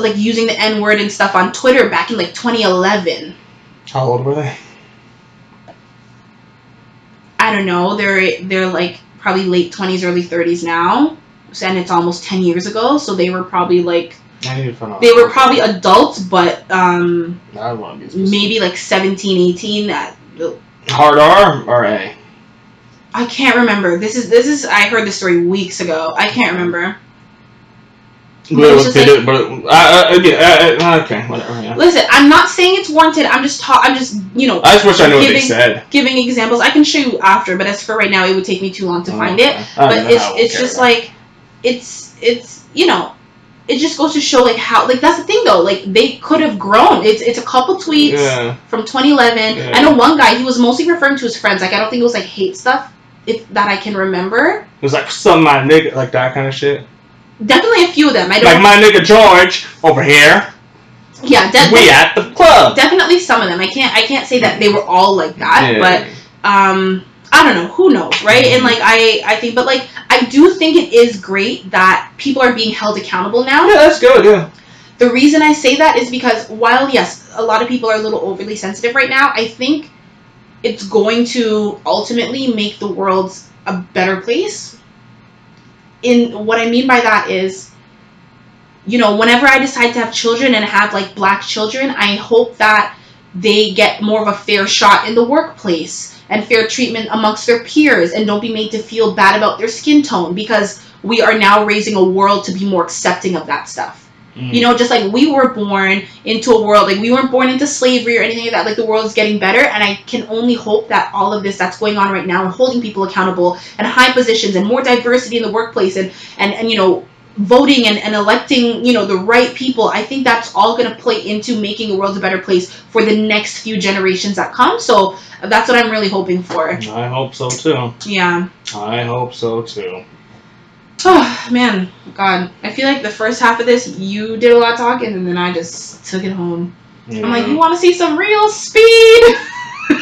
like, using the N word and stuff on Twitter back in, like, 2011. How old were they? I don't know. They're they're like probably late twenties, early thirties now, and it's almost ten years ago. So they were probably like I need to find out. they were probably adults, but um I want to be specific. maybe like 17, 18. At, hard R or A. I can't remember. This is this is I heard this story weeks ago. I can't remember. But But it's it just they like- did, but it, uh, uh, uh, okay, whatever. Yeah. Listen, I'm not saying it's warranted. I'm just ta- I'm just you know I just wish I knew what they Giving- said. giving examples. I can show you after, but as for right now, it would take me too long to find it. But it's it's just like it's it's you know it just goes to show like how like that's the thing though like they could have grown it's it's a couple tweets Yeah. from 2011 Yeah. i know one guy he was mostly referring to his friends like i don't think it was like hate stuff if that i can remember It was like some my nigga, like that kind of shit. Definitely a few of them i Like don't my nigga George over here. yeah we at the club. definitely some of them i can't i can't say that they were all like that Yeah. but um I don't know, who knows, right? And like I I think but like I do think it is great that people are being held accountable now. yeah, that's good. Yeah. The reason I say that is because while yes, a lot of people are a little overly sensitive right now, I think it's going to ultimately make the world a better place. In what I mean by that is you know, whenever I decide to have children and have like black children, I hope that they get more of a fair shot in the workplace and fair treatment amongst their peers and don't be made to feel bad about their skin tone because we are now raising a world to be more accepting of that stuff. Mm. You know, just like we were born into a world, like we weren't born into slavery or anything like that. Like the world is getting better, and I can only hope that all of this that's going on right now and holding people accountable and high positions and more diversity in the workplace and and and you know voting and, and electing you know the right people i think that's all going to play into making the world a better place for the next few generations that come so that's what i'm really hoping for I hope so too. yeah I hope so too. Oh man god i feel like the first half of this you did a lot of talking and then i just took it home Yeah. I'm like, you want to see some real speed? *laughs*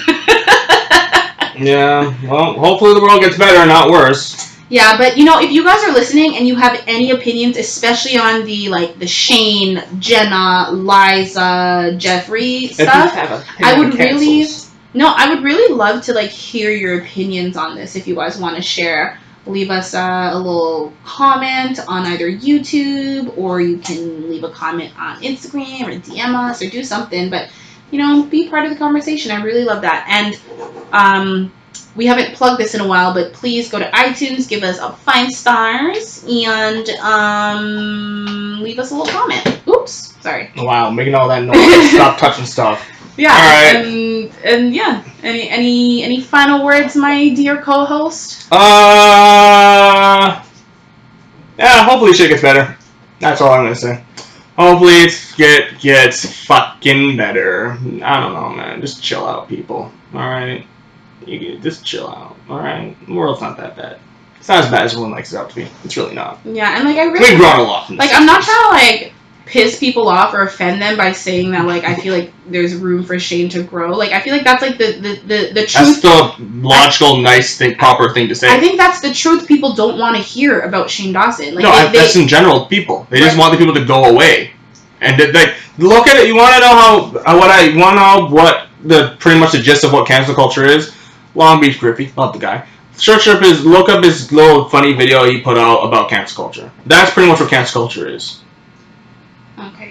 yeah. Well, hopefully the world gets better not worse. yeah, but you know, if you guys are listening and you have any opinions, especially on the like the Shane, Jenna, Liza, Jeffree stuff, I would really- no, I would really love to like hear your opinions on this. If you guys want to share, leave us uh, a little comment on either YouTube or you can leave a comment on Instagram or DM us or do something. But you know, be part of the conversation. I really love that. And um, we haven't plugged this in a while, but please go to iTunes, give us a five stars, and um, leave us a little comment. Oops, sorry. Wow, making all that noise. Stop touching stuff. Yeah, right. and and yeah, any any any final words, my dear co-host? Uh, yeah. Hopefully shit gets better. That's all I'm gonna say. Hopefully it get gets fucking better. I don't know, man. Just chill out, people. All right, you just chill out. All right, the world's not that bad. It's not as bad as everyone likes it out to be. It's really not. Yeah, and like I really We've grown a lot. Like I'm not trying to like piss people off or offend them by saying that like I feel like there's room for Shane to grow. Like I feel like that's like the the the, the truth. That's the logical, nice thing, proper thing to say. I think that's the truth people don't want to hear about Shane Dawson. Like no, I, that's they, in general. People they just want the people to go away, and they, they look at it. You want to know how uh, what I want to know what the pretty much the gist of what cancel culture is. Long Beach Griffy, love the guy. Search up his look up his little funny video he put out about cancel culture. That's pretty much what cancel culture is.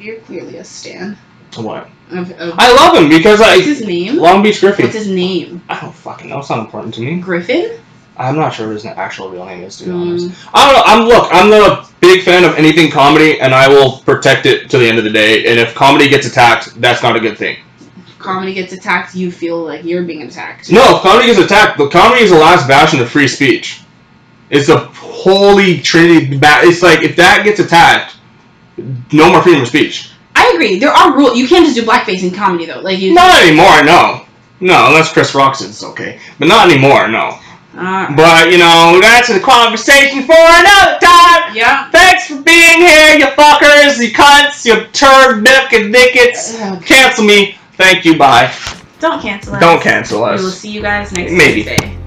You're clearly a stan. What? Of, of, I love him because what's I his name? Long Beach Griffin. What's his name? I don't fucking know. It's not important to me. Griffin. I'm not sure what his actual real name is to be Mm. honest. I don't know. I'm look. I'm not a big fan of anything comedy, and I will protect it to the end of the day. And if comedy gets attacked, that's not a good thing. If comedy gets attacked, you feel like you're being attacked. No, if comedy gets attacked, the comedy is the last bastion of free speech. It's a holy trinity. It's like if that gets attacked, no more freedom of speech. I agree. There are rules. You can't just do blackface in comedy though. Like you. Not anymore, no. No, unless Chris Rock says it's okay. But not anymore, no. But, you know, that's a conversation for another time. yeah. Thanks for being here, you fuckers, you cunts, you turd dick and dickets. Cancel me. Thank you, bye. Don't cancel us. Don't cancel us. We will see you guys next Maybe. Tuesday.